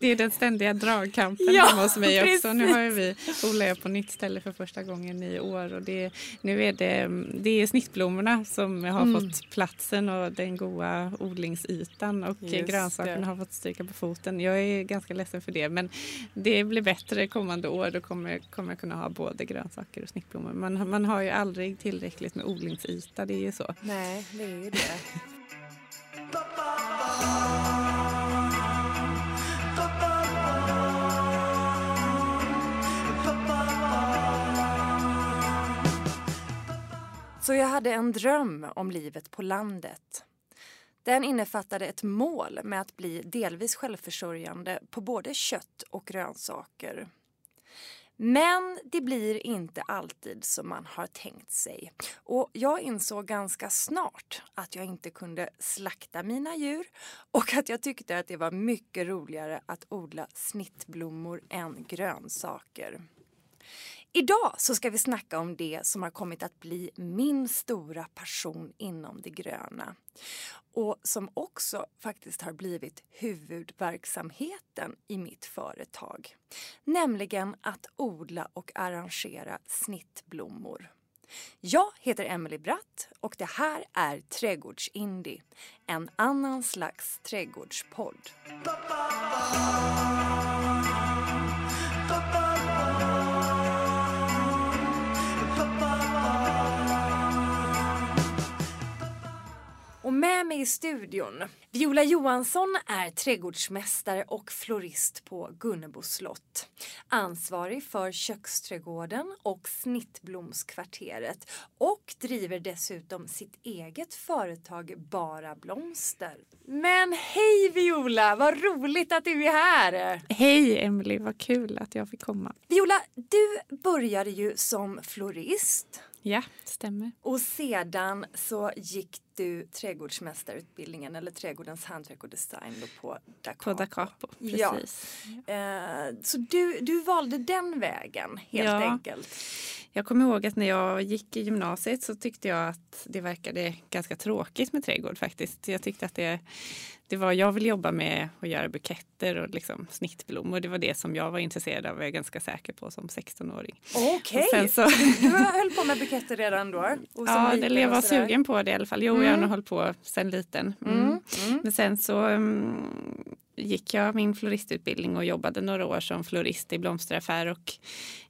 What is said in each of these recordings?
Det är den ständiga dragkampen Ja, hemma hos mig också. precis. Nu har ju vi odlar på nytt ställe för första gången i år och det, nu är det, det är snittblommorna som har Mm. fått platsen och den goda odlingsytan och Just grönsakerna det. har fått stryka på foten. Jag är ganska ledsen för det men det blir bättre kommande år. Då kommer, kommer jag kunna ha både grönsaker och snittblommor. Man, man har ju aldrig tillräckligt med odlingsyta, det är ju så. Nej, det är ju det. Så jag hade en dröm om livet på landet. Den innefattade ett mål med att bli delvis självförsörjande på både kött och grönsaker. Men det blir inte alltid som man har tänkt sig. Och jag insåg ganska snart att jag inte kunde slakta mina djur och att jag tyckte att det var mycket roligare att odla snittblommor än grönsaker. Idag så ska vi snacka om det som har kommit att bli min stora passion inom det gröna. Och som också faktiskt har blivit huvudverksamheten i mitt företag. Nämligen att odla och arrangera snittblommor. Jag heter Emily Bratt och det här är Trädgårdsindie. En annan slags trädgårdspodd. Med mig i studion, Viola Johansson är trädgårdsmästare och florist på Gunnebo slott. Ansvarig för köksträdgården och snittblomskvarteret och driver dessutom sitt eget företag Bara Blomster. Men hej Viola, vad roligt att du är här! Hej Emily, vad kul att jag fick komma. Viola, du började ju som florist Ja, stämmer. och sedan så gick du trädgårdsmästarutbildningen eller trädgårdens hantverk och design då på Da På Da Capo. Capo, Ja. precis. Eh, så du, du valde den vägen helt Ja. enkelt. Jag kommer ihåg att när jag gick i gymnasiet så tyckte jag att det verkade ganska tråkigt med trädgård faktiskt. Jag tyckte att det, det var, jag vill jobba med att göra buketter och liksom snittblommor. Det var det som jag var intresserad av, var jag ganska säker på som 16-åring. Okej, Och sen så- du höll på med buketter redan då? Och Ja, eller jag och var sugen på det i alla fall. Jo, jag har nog hållit på sedan liten. Mm. Mm, mm. Men sen så mm, gick jag min floristutbildning och jobbade några år som florist i blomsteraffär och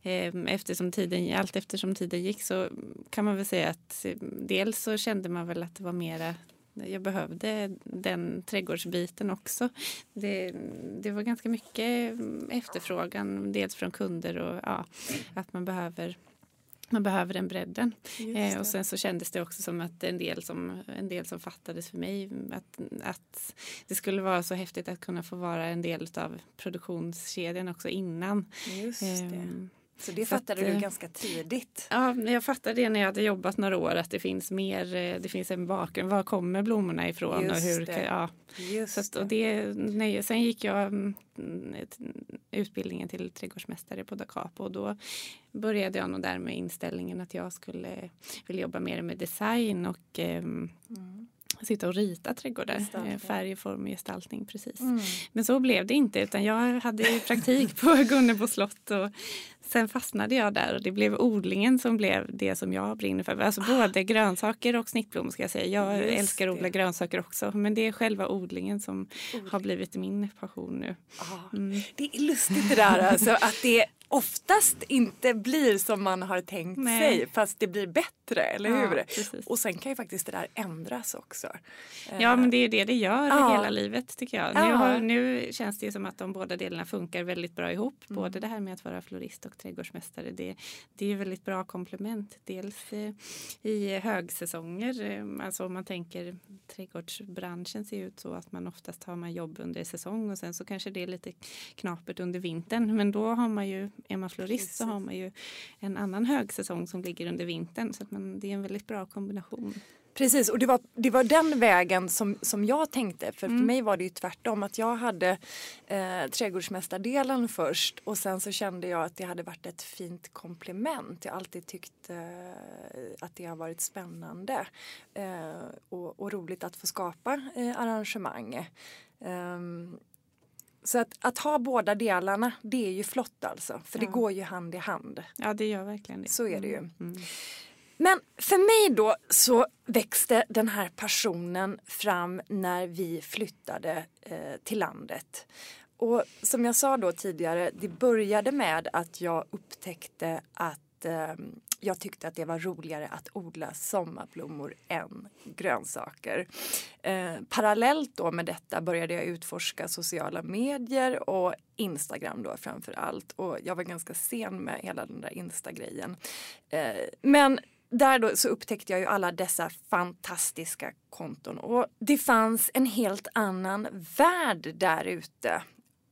eh, eftersom tiden, allt eftersom tiden gick så kan man väl säga att eh, dels så kände man väl att det var mera jag behövde den trädgårdsbiten också. Det, det var ganska mycket efterfrågan, dels från kunder och ja, att man behöver man behöver den bredden. Eh, och sen så kändes det också som att en del som, en del som fattades för mig att, att det skulle vara så häftigt att kunna få vara en del av produktionskedjan också innan. Just det. Så det så att, fattade du eh, ganska tidigt. Ja, jag fattade det när jag hade jobbat några år att det finns mer, eh, det finns en bakgrund. Var kommer blommorna ifrån? Just och hur, det. ja. Just Så att, och det, nej, sen gick jag mm, utbildningen till trädgårdsmästare på Da Capo och då började jag nog där med inställningen att jag skulle vilja jobba mer med design och ehm, Mm. sitta och rita trädgårdar. Gestaltning. Eh, Färg, form och gestaltning, precis. Mm. Men så blev det inte utan jag hade praktik på Gunnebo slott och sen fastnade jag där och det blev odlingen som blev det som jag brinner för. Alltså både grönsaker och snittblommor ska jag säga. Jag Just älskar att odla grönsaker också men det är själva odlingen som Odling. har blivit min passion nu. Ah, Mm. Det är lustigt det där alltså, att det oftast inte blir som man har tänkt Nej. sig fast det blir bättre, eller Ja, hur? precis. Och sen kan ju faktiskt det där ändras också. Ja Eh, men det är det det gör Ja. hela livet tycker jag. Ja. Nu, har, nu känns det ju som att de båda delarna funkar väldigt bra ihop. Mm. Både det här med att vara florist och trädgårdsmästare. Det, det är väldigt bra komplement. Dels eh, i högsäsonger. Eh, alltså om man tänker trädgårdsbranschen ser ut så att man oftast har man jobb under säsong och sen så kanske det är lite knapert under vintern. Men då har man ju, är man florist så har man ju en annan högsäsong som ligger under vintern. Så att man, det är en väldigt bra kombination. Precis, och det var, det var den vägen som, som jag tänkte. För Mm. för mig var det ju tvärtom. Att jag hade eh, trädgårdsmästardelen först och sen så kände jag att det hade varit ett fint komplement. Jag har alltid tyckt eh, att det har varit spännande eh, och, och roligt att få skapa eh, arrangemang. Ehm, Så att, att ha båda delarna, det är ju flott alltså. För Ja. det går ju hand i hand. Ja, det gör verkligen det. Så är det ju. Mm. Men för mig då så växte den här passionen fram när vi flyttade eh, till landet. Och som jag sa då tidigare, det började med att jag upptäckte att eh, jag tyckte att det var roligare att odla sommarblommor än grönsaker. Eh, parallellt då med detta började jag utforska sociala medier och Instagram då framför allt. Och jag var ganska sen med hela den där Insta-grejen. Eh, men där då så upptäckte jag ju alla dessa fantastiska konton och det fanns en helt annan värld där ute.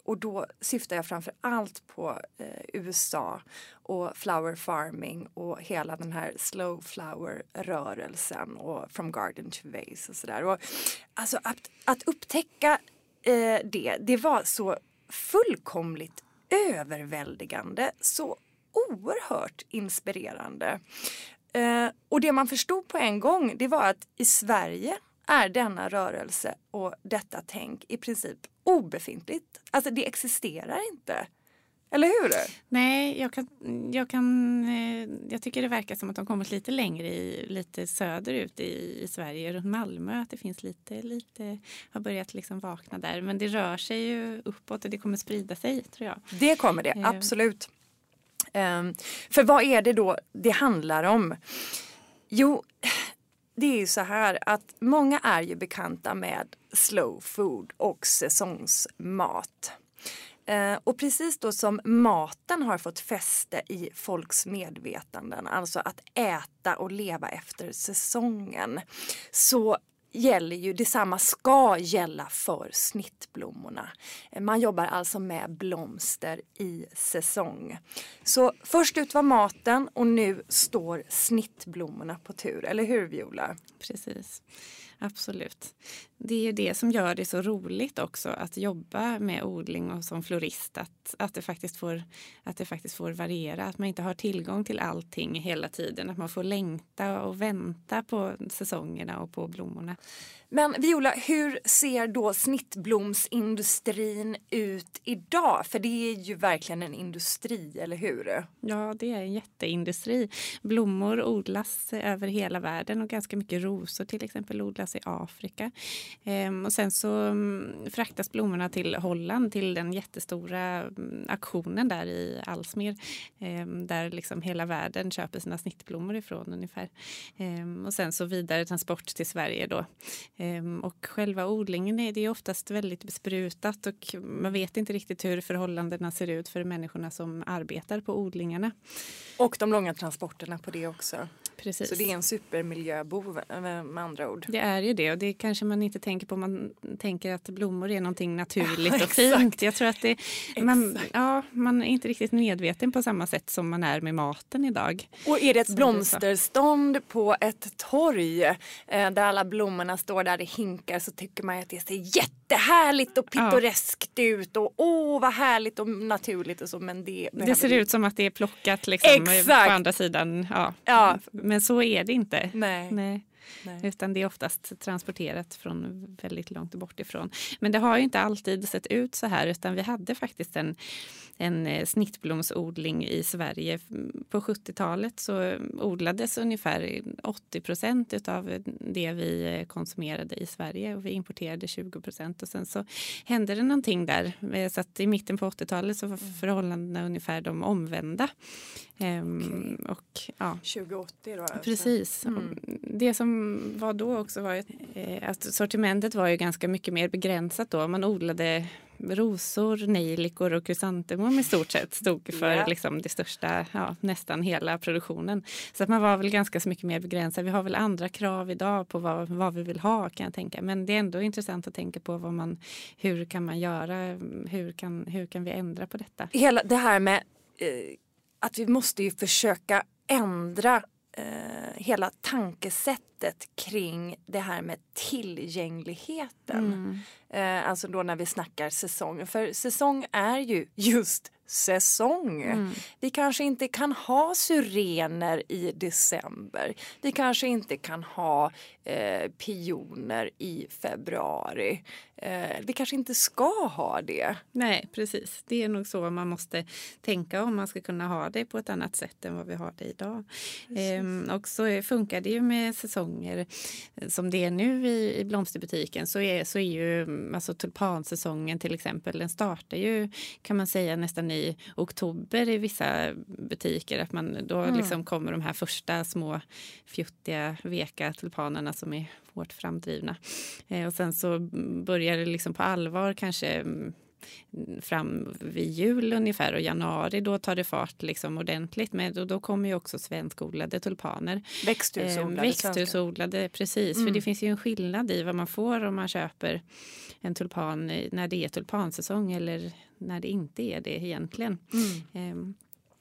Och då syftar jag framför allt på eh, USA och flower farming och hela den här slow flower rörelsen och from garden to vase och sådär. Och Alltså att, att upptäcka eh, det, det var så fullkomligt överväldigande, så oerhört inspirerande. Eh, och det man förstod på en gång det var att i Sverige är denna rörelse och detta tänk i princip obefintligt. Alltså det existerar inte. Eller hur? Nej, jag, kan, jag, kan, eh, jag tycker det verkar som att de kommit lite längre i, lite söderut i, i Sverige, runt Malmö. Att det finns lite, lite, har börjat liksom vakna där. Men det rör sig ju uppåt och det kommer sprida sig tror jag. Det kommer det, Eh. absolut. Ehm, för vad är det då det handlar om? Jo, det är ju så här att många är ju bekanta med slow food och säsongsmat. Ehm, och precis då som maten har fått fäste i folks medvetanden, alltså att äta och leva efter säsongen, så gäller ju detsamma ska gälla för snittblommorna. Man jobbar alltså med blomster i säsong. Så först ut var maten och nu står snittblommorna på tur, eller hur Viola? Precis. Absolut. Det är ju det som gör det så roligt också att jobba med odling och som florist. Att, att, det faktiskt får, att det faktiskt får variera. Att man inte har tillgång till allting hela tiden. Att man får längta och vänta på säsongerna och på blommorna. Men Viola, hur ser då snittblomsindustrin ut idag? För det är ju verkligen en industri, eller hur? Ja, det är en jätteindustri. Blommor odlas över hela världen och ganska mycket rosor till exempel odlas i Afrika. Ehm, och sen så mm, fraktas blommorna till Holland till den jättestora mm, auktionen där i Alsmer ehm, där liksom hela världen köper sina snittblommor ifrån ungefär. Ehm, och sen så vidare transport till Sverige då. Ehm, och själva odlingen är det är oftast väldigt besprutat och man vet inte riktigt hur förhållandena ser ut för människorna som arbetar på odlingarna. Och de långa transporterna på det också. Precis. Så det är en supermiljöbov med andra ord. Det är ju det och det kanske man inte tänker på. Man tänker att blommor är någonting naturligt Ja, och fint. Jag tror att det, man, ja, man är inte riktigt medveten på samma sätt som man är med maten idag. Och är det ett blomsterstånd på ett torg eh, där alla blommorna står där det hinkar så tycker man att det ser jättehärligt och Ja. pittoreskt ut och åh vad härligt och naturligt och så men det Det ser ut som att det är plockat liksom, Exakt. på andra sidan. Ja. Ja. Men så är det inte. Nej. Nej. Nej. Utan det är oftast transporterat från väldigt långt bort ifrån. Men det har ju inte alltid sett ut så här utan vi hade faktiskt en, en eh, snittblomsodling i Sverige. På 70-talet så odlades ungefär 80 procent av det vi eh, konsumerade i Sverige och vi importerade 20 procent. Och sen så hände det någonting där. Eh, Så att i mitten på 80-talet så var förhållandena ungefär de omvända. Ehm, och ja, 2080 då alltså. Precis. Mm. Och Det som var då också var att sortimentet var ju ganska mycket mer begränsat då. Man odlade rosor, nejlikor och krysantemum i stort sett stod för Ja. liksom det största, ja, nästan hela produktionen. Så att man var väl ganska så mycket mer begränsad. Vi har väl andra krav idag på vad, vad vi vill ha kan jag tänka. Men det är ändå intressant att tänka på vad man, hur kan man göra, hur kan, hur kan vi ändra på detta? Hela det här med eh, att vi måste ju försöka ändra eh, hela tankesätt sättet kring det här med tillgängligheten. Mm. Eh, alltså då när vi snackar säsong. För säsong är ju just säsong. Mm. Vi kanske inte kan ha syrener i december. Vi kanske inte kan ha eh, pioner i februari. Eh, vi kanske inte ska ha det. Nej, precis. Det är nog så man måste tänka om man ska kunna ha det på ett annat sätt än vad vi har det idag. Ehm, och så funkar det ju med säsonger som det är nu i, i blomsterbutiken så är, så är ju mm, alltså tulpansäsongen till exempel, den startar ju kan man säga nästan i oktober i vissa butiker. Att man, då Mm. liksom kommer de här första små fjuttiga, veka tulpanerna som är hårt framdrivna. Eh, och sen så börjar det liksom på allvar kanske mm, fram vid jul ungefär och januari då tar det fart liksom ordentligt. Men och då kommer ju också svenskodlade tulpaner. Växthusodlade Eh, växthusodlade, precis. Mm. För det finns ju en skillnad i vad man får om man köper en tulpan när det är tulpansäsong eller när det inte är det egentligen. Mm. Ehm,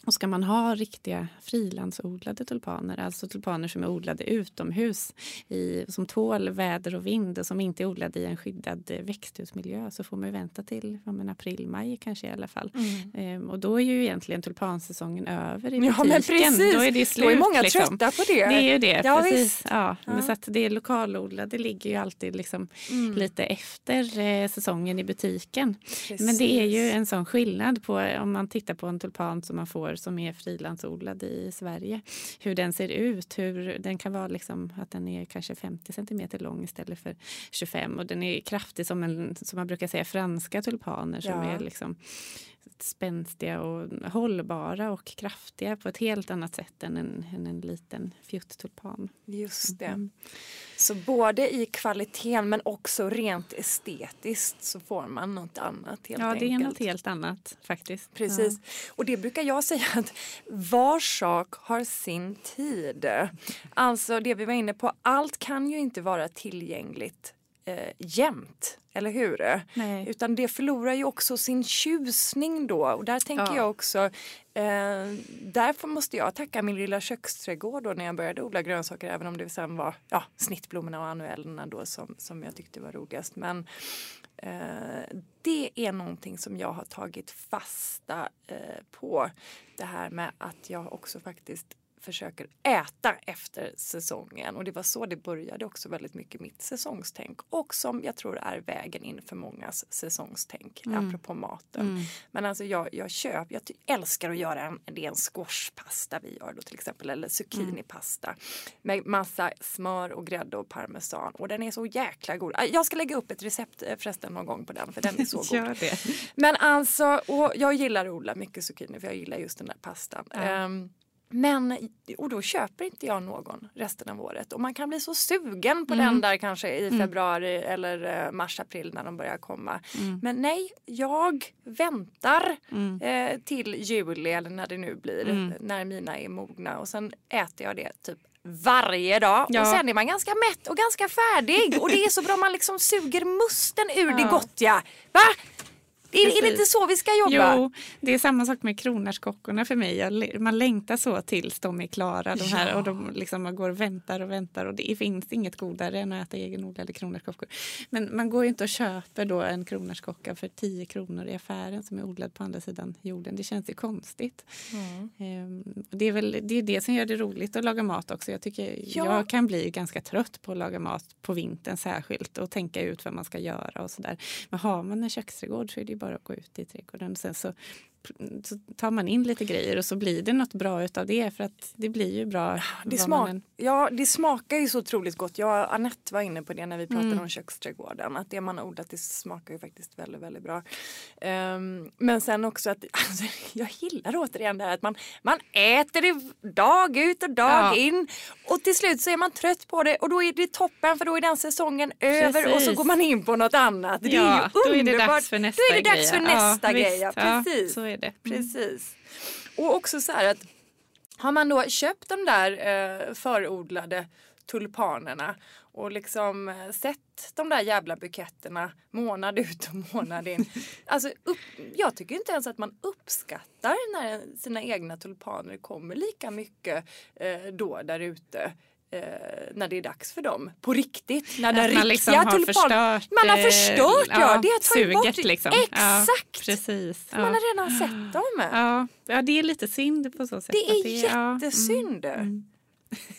och ska man ha riktiga frilandsodlade tulpaner, alltså tulpaner som är odlade utomhus i, som tål väder och vind och som inte är odlade i en skyddad eh, växthusmiljö så får man ju vänta till ja, men april, maj kanske i alla fall. Mm. Ehm, och då är ju egentligen tulpansäsongen över i Ja butiken. men precis, Då är det slut. då är många liksom. trötta på det. Det är ju det, Ja, precis. visst. Ja, Ja. Men så att det lokalodlade ligger ju alltid liksom Mm. lite efter eh, säsongen i butiken. Precis. Men det är ju en sån skillnad på om man tittar på en tulpan som man får som är frilandsodlad i Sverige. Hur den ser ut, hur den kan vara liksom att den är kanske 50 centimeter lång istället för 25 och den är kraftig som en, som man brukar säga, franska tulpaner som Ja. är liksom spänstiga och hållbara och kraftiga på ett helt annat sätt än en, än en liten fjutttulpan. Just det. Mm. Så både i kvaliteten men också rent estetiskt så får man något annat helt Ja, det är enkelt. något helt annat faktiskt. Precis. Och det brukar jag säga att var sak har sin tid. Alltså det vi var inne på, allt kan ju inte vara tillgängligt eh, jämt. Eller hur? Nej. Utan det förlorar ju också sin tjusning då. Och där tänker Ja. jag också, eh, därför måste jag tacka min lilla köksträdgård då när jag började odla grönsaker. Även om det sen var ja, snittblommorna och annuellerna då som, som jag tyckte var roligast. Men eh, det är någonting som jag har tagit fasta eh, på. Det här med att jag också faktiskt försöker äta efter säsongen. Och det var så det började också väldigt mycket mitt säsongstänk. Och som jag tror är vägen in för mångas säsongstänk, Mm. apropå maten. Men alltså jag, jag köper, jag älskar att göra en, det är en squashpasta vi gör då till exempel. Eller zucchinipasta. Med massa smör och grädde och parmesan. Och den är så jäkla god. Ah, Jag ska lägga upp ett recept eh, förresten någon gång på den för den är så god. Men alltså, och jag gillar att odla mycket zucchini för jag gillar just den där pastan. Ja. Ehm, men, och då köper inte jag någon resten av året. Och man kan bli så sugen på Mm. den där kanske i februari eller eh, mars, april när de börjar komma. Mm. Men nej, jag väntar Mm. eh, till juli eller när det nu blir. Mm. När mina är mogna och sen äter jag det typ varje dag Ja. och sen är man ganska mätt och ganska färdig och det är så bra man liksom suger musten ur det Ja. gottiga. Va? Är, är det inte så vi ska jobba? Jo, det är samma sak med kronärtskockorna för mig. Jag, man längtar så tills de är klara. De här, Ja. och de liksom, man går och väntar och väntar och det finns inget godare än att äta egenodlade kronärtskockor. Men man går ju inte och köper då en kronärtskocka för 10 kronor i affären som är odlad på andra sidan jorden. Det känns ju konstigt. Mm. Ehm, det är väl det, är det som gör det roligt att laga mat också. Jag, tycker, Ja. jag kan bli ganska trött på att laga mat på vintern särskilt och tänka ut vad man ska göra och sådär. Men har man en köksträdgård så är det ju bara att gå ut i trädgården. Sen så, så tar man in lite grejer och så blir det något bra utav det för att det blir ju bra. Det, vad smak, än- ja, det smakar ju så otroligt gott. Jag och Anette var inne på det när vi pratade Mm. om köksträdgården. Att det man har odlat det smakar ju faktiskt väldigt, väldigt bra. Ehm, men sen också att alltså, jag gillar återigen det här att man, man äter det dag ut och dag Ja. in. Och till slut så är man trött på det och då är det toppen för då är den säsongen över och så går man in på något annat. Det ja, är ju då är det underbart. dags för nästa Då är det dags grej. för nästa ja, grej. Ja, visst. precis. Är det. Mm. Precis. Och också så här att har man då köpt de där eh, förodlade tulpanerna och liksom eh, sett de där jävla buketterna månad ut och månad in. Alltså, upp, jag tycker inte ens att man uppskattar när sina egna tulpaner kommer lika mycket eh, då där ute när det är dags för dem. På riktigt. När den man riktiga liksom har tulpan... förstört, Man har eh, förstört ja, ja, det ju suget bort. liksom. Exakt! Ja, precis. Man har redan sett dem. Ja. ja, det är lite synd på så sätt. Det är ja, jättesynd. mm.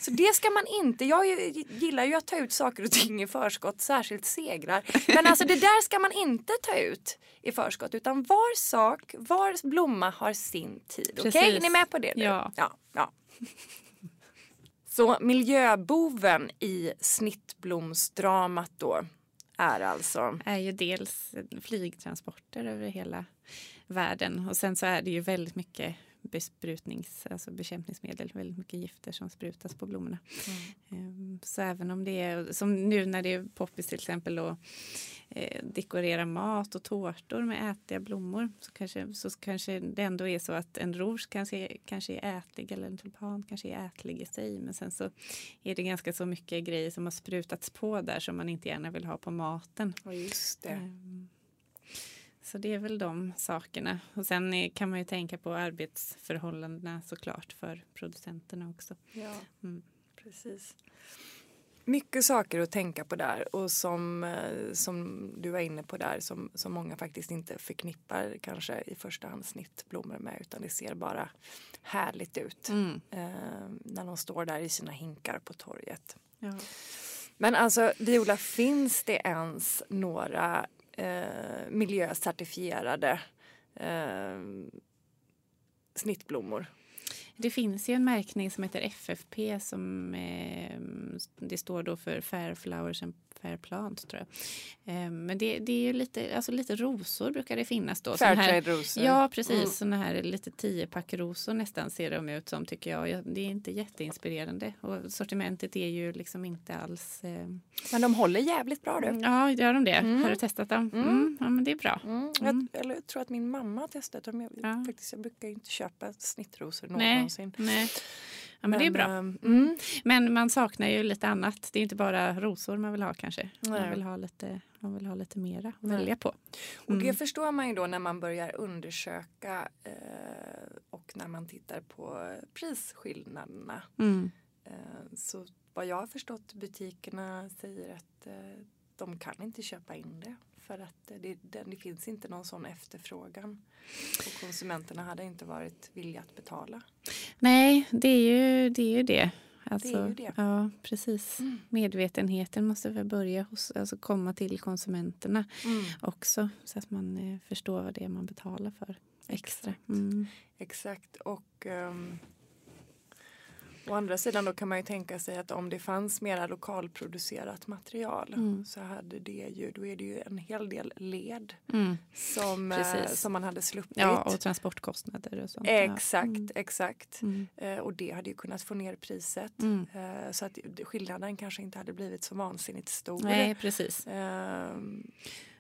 Så det ska man inte. Jag gillar ju att ta ut saker och ting i förskott, särskilt segrar. Men alltså det där ska man inte ta ut i förskott utan var sak, var blomma har sin tid. Okej, Precis. är ni med på det nu? Ja. ja, ja. Så miljöboven i snittblomsdramat då är alltså är ju dels flygtransporter över hela världen och sen så är det ju väldigt mycket besprutnings, alltså bekämpningsmedel, väldigt mycket gifter som sprutas på blommorna. Mm. Så även om det är, som nu när det är poppis till exempel att eh, dekorera mat och tårtor med ätliga blommor så kanske, så kanske det ändå är så att en ros kanske, kanske är ätlig eller en tulpan kanske är ätlig i sig men sen så är det ganska så mycket grejer som har sprutats på där som man inte gärna vill ha på maten. Ja, just det. Ehm, Så det är väl de sakerna. Och sen kan man ju tänka på arbetsförhållandena såklart för producenterna också. Ja, Mm. precis. Mycket saker att tänka på där och som, eh, som du var inne på där som, som många faktiskt inte förknippar kanske i första hand snittblommor med utan det ser bara härligt ut Mm. eh, när de står där i sina hinkar på torget. Ja. Men alltså Viola, finns det ens några eh, miljöcertifierade eh, snittblommor? Det finns ju en märkning som heter FFP som eh, det står då för Fair Flowers and Fair Plants tror jag. Eh, men det, det är ju lite, alltså lite rosor brukar det finnas då. Fairtrade-rosor? Ja precis, Mm. såna här lite tiopack-rosor nästan ser de ut som tycker jag. Ja, Det är inte jätteinspirerande och sortimentet är ju liksom inte alls eh, Men de håller jävligt bra du. Ja, gör de det? Mm. Har du testat dem? Mm. Mm. Ja, men det är bra. Mm. Mm. Jag, eller jag tror att min mamma har testat dem. Jag, Ja. faktiskt, jag brukar inte köpa snittrosor Nej. någonsin. Nej. Ja, men, det är bra. ehm, mm. Men man saknar ju lite annat. Det är inte bara rosor man vill ha kanske. Man vill ha lite, man vill ha lite mera att Nej. välja på. Och det Mm. förstår man ju då när man börjar undersöka eh, och när man tittar på prisskillnaderna. Mm. Eh, så vad jag har förstått butikerna säger att eh, de kan inte köpa in det. För att det, det, det finns inte någon sån efterfrågan. Och konsumenterna hade inte varit villiga att betala. Nej, det är ju det. Är ju det. Alltså, ju det. Ja, precis. Mm. Medvetenheten måste väl börja hos, alltså komma till konsumenterna också så att man eh, förstår vad det är man betalar för extra. Exakt. Mm. Exakt. Och um, å andra sidan då kan man ju tänka sig att om det fanns mera lokalproducerat material Mm. så hade det ju, då är det ju en hel del led Mm. som, eh, som man hade sluppit. Ja, och transportkostnader och sånt. Ja. Exakt, Mm. exakt. Mm. Eh, och det hade ju kunnat få ner priset. Mm. Eh, så att skillnaden kanske inte hade blivit så vansinnigt stor. Nej, precis.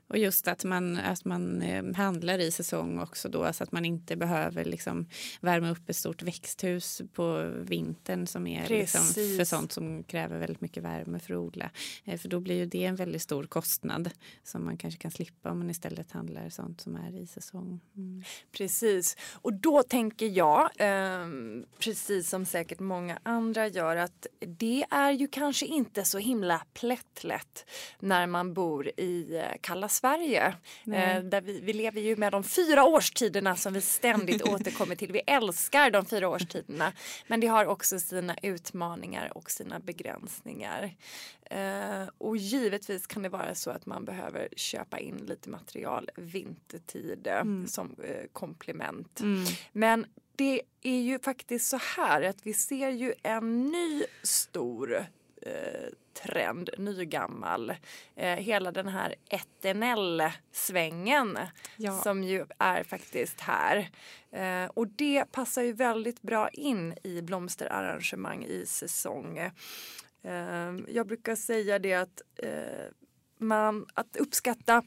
Och just att man, att man eh, handlar i säsong också då så att man inte behöver liksom värma upp ett stort växthus på vintern som är liksom för sånt som kräver väldigt mycket värme för att odla. Eh, För då blir ju det en väldigt stor kostnad som man kanske kan slippa om man istället handlar sånt som är i säsong. Mm. Precis. Och då tänker jag, ehm, precis som säkert många andra gör, att det är ju kanske inte så himla plättlätt när man bor i eh, kalla Sverige. Eh, där vi, vi lever ju med de fyra årstiderna som vi ständigt återkommer till. Vi älskar de fyra årstiderna. Men det har också sina utmaningar och sina begränsningar. Eh, och givetvis kan det vara så att man behöver köpa in lite material vintertid eh, Mm. som eh, komplement. Mm. Men det är ju faktiskt så här att vi ser ju en ny stor trend, nygammal. Eh, hela den här etenell-svängen Ja. som ju är faktiskt här. Eh, och det passar ju väldigt bra in i blomsterarrangemang i säsong. Eh, jag brukar säga det att, eh, man, att uppskatta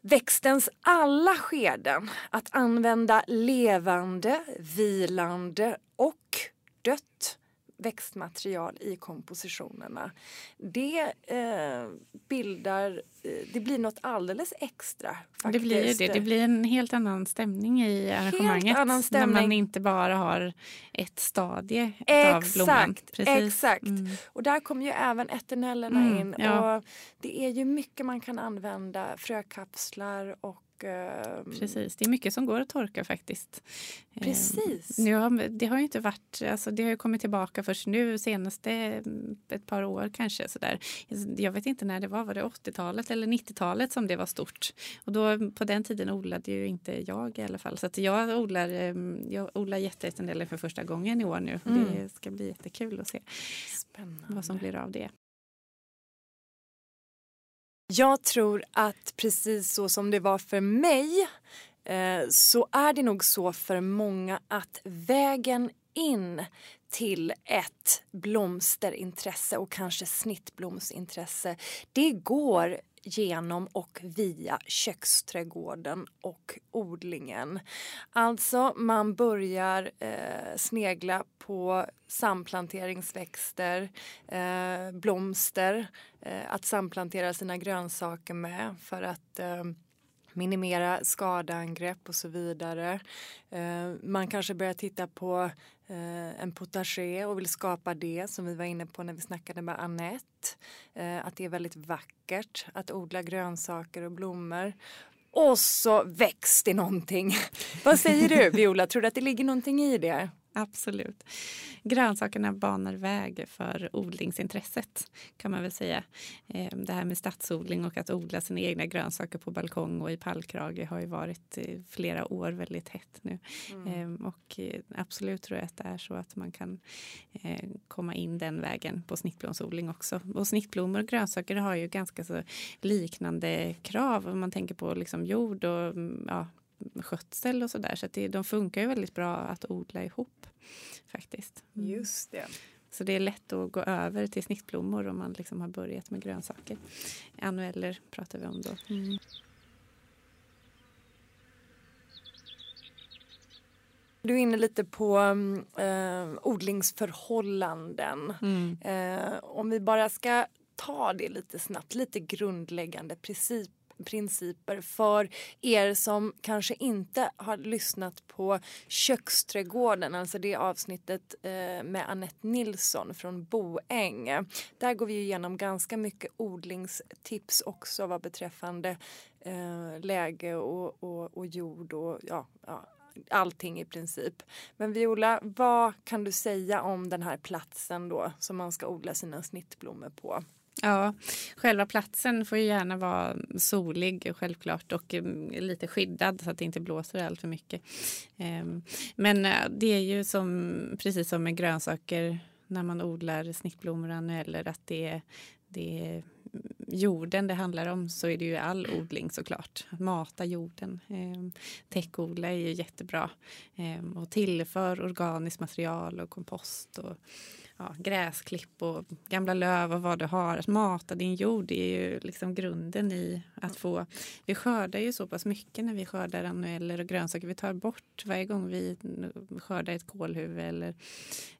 växtens alla skeden. Att använda levande, vilande och dött växtmaterial i kompositionerna. Det eh, bildar det blir något alldeles extra. Faktiskt. Det blir det. Det blir en helt annan stämning i arrangemanget. annan stämning. När man inte bara har ett stadie exakt, av blomman. Precis. Exakt. Mm. Och där kommer ju även eternellerna mm, in. Ja. Och det är ju mycket man kan använda. Frökapslar och ehm, Precis, det är mycket som går att torka faktiskt. Precis. Eh, nu har, det har ju inte varit, alltså det har ju kommit tillbaka först nu senaste mm, ett par år kanske sådär. Jag vet inte när det var, var det 80-talet eller 90-talet som det var stort? Och då på den tiden odlade ju inte jag i alla fall. Så att jag odlar, ehm, jag odlar jätteetandeller för första gången i år nu. Mm. Det ska bli jättekul att se Spännande. vad som blir av det. Jag tror att precis så som det var för mig eh, så är det nog så för många att vägen in till ett blomsterintresse och kanske snittblomsintresse det går genom och via köksträdgården och odlingen. Alltså man börjar eh, snegla på samplanteringsväxter, eh, blomster eh, att samplantera sina grönsaker med för att eh, minimera skadeangrepp och så vidare. Eh, man kanske börjar titta på Eh, en potager och vill skapa det som vi var inne på när vi snackade med Annette. Eh, att det är väldigt vackert att odla grönsaker och blommor. Och så väcks det någonting. Vad säger du Viola, tror du att det ligger någonting i det? Absolut. Grönsakerna banar väg för odlingsintresset kan man väl säga. Ehm, det här med stadsodling och att odla sina egna grönsaker på balkong och i pallkrage har ju varit flera år väldigt hett nu. Mm. Ehm, och eh, absolut tror jag att det är så att man kan eh, komma in den vägen på snittblomsodling också. Och snittblommor och grönsaker har ju ganska så liknande krav om man tänker på liksom jord och mm, ja, skötsel och sådär. Så, så de funkar ju väldigt bra att odla ihop faktiskt. Mm. Just det. Så det är lätt att gå över till snittblommor om man liksom har börjat med grönsaker. Annueller pratar vi om då. Mm. Du är inne lite på eh, odlingsförhållanden. Mm. Eh, om vi bara ska ta det lite snabbt, lite grundläggande princip, principer för er som kanske inte har lyssnat på Köksträdgården, alltså det avsnittet eh, med Annette Nilsson från Boäng. Där går vi igenom ganska mycket odlingstips också vad beträffande eh, läge och, och, och jord och ja, ja allting i princip. Men Viola, vad kan du säga om den här platsen då som man ska odla sina snittblommor på? Ja, själva platsen får ju gärna vara solig självklart och mm, lite skyddad så att det inte blåser allt för mycket. Ehm, men eh, det är ju som, precis som med grönsaker när man odlar snittblommor eller att det är, det är mm, jorden det handlar om så är det ju all odling såklart. Att mata jorden. Eh, täckodla är ju jättebra. Eh, och tillför organiskt material och kompost och ja, gräsklipp och gamla löv och vad du har. Att mata din jord är ju liksom grunden i att få... Vi skördar ju så pass mycket när vi skördar annueller och grönsaker. Vi tar bort varje gång vi skördar ett kålhuvud eller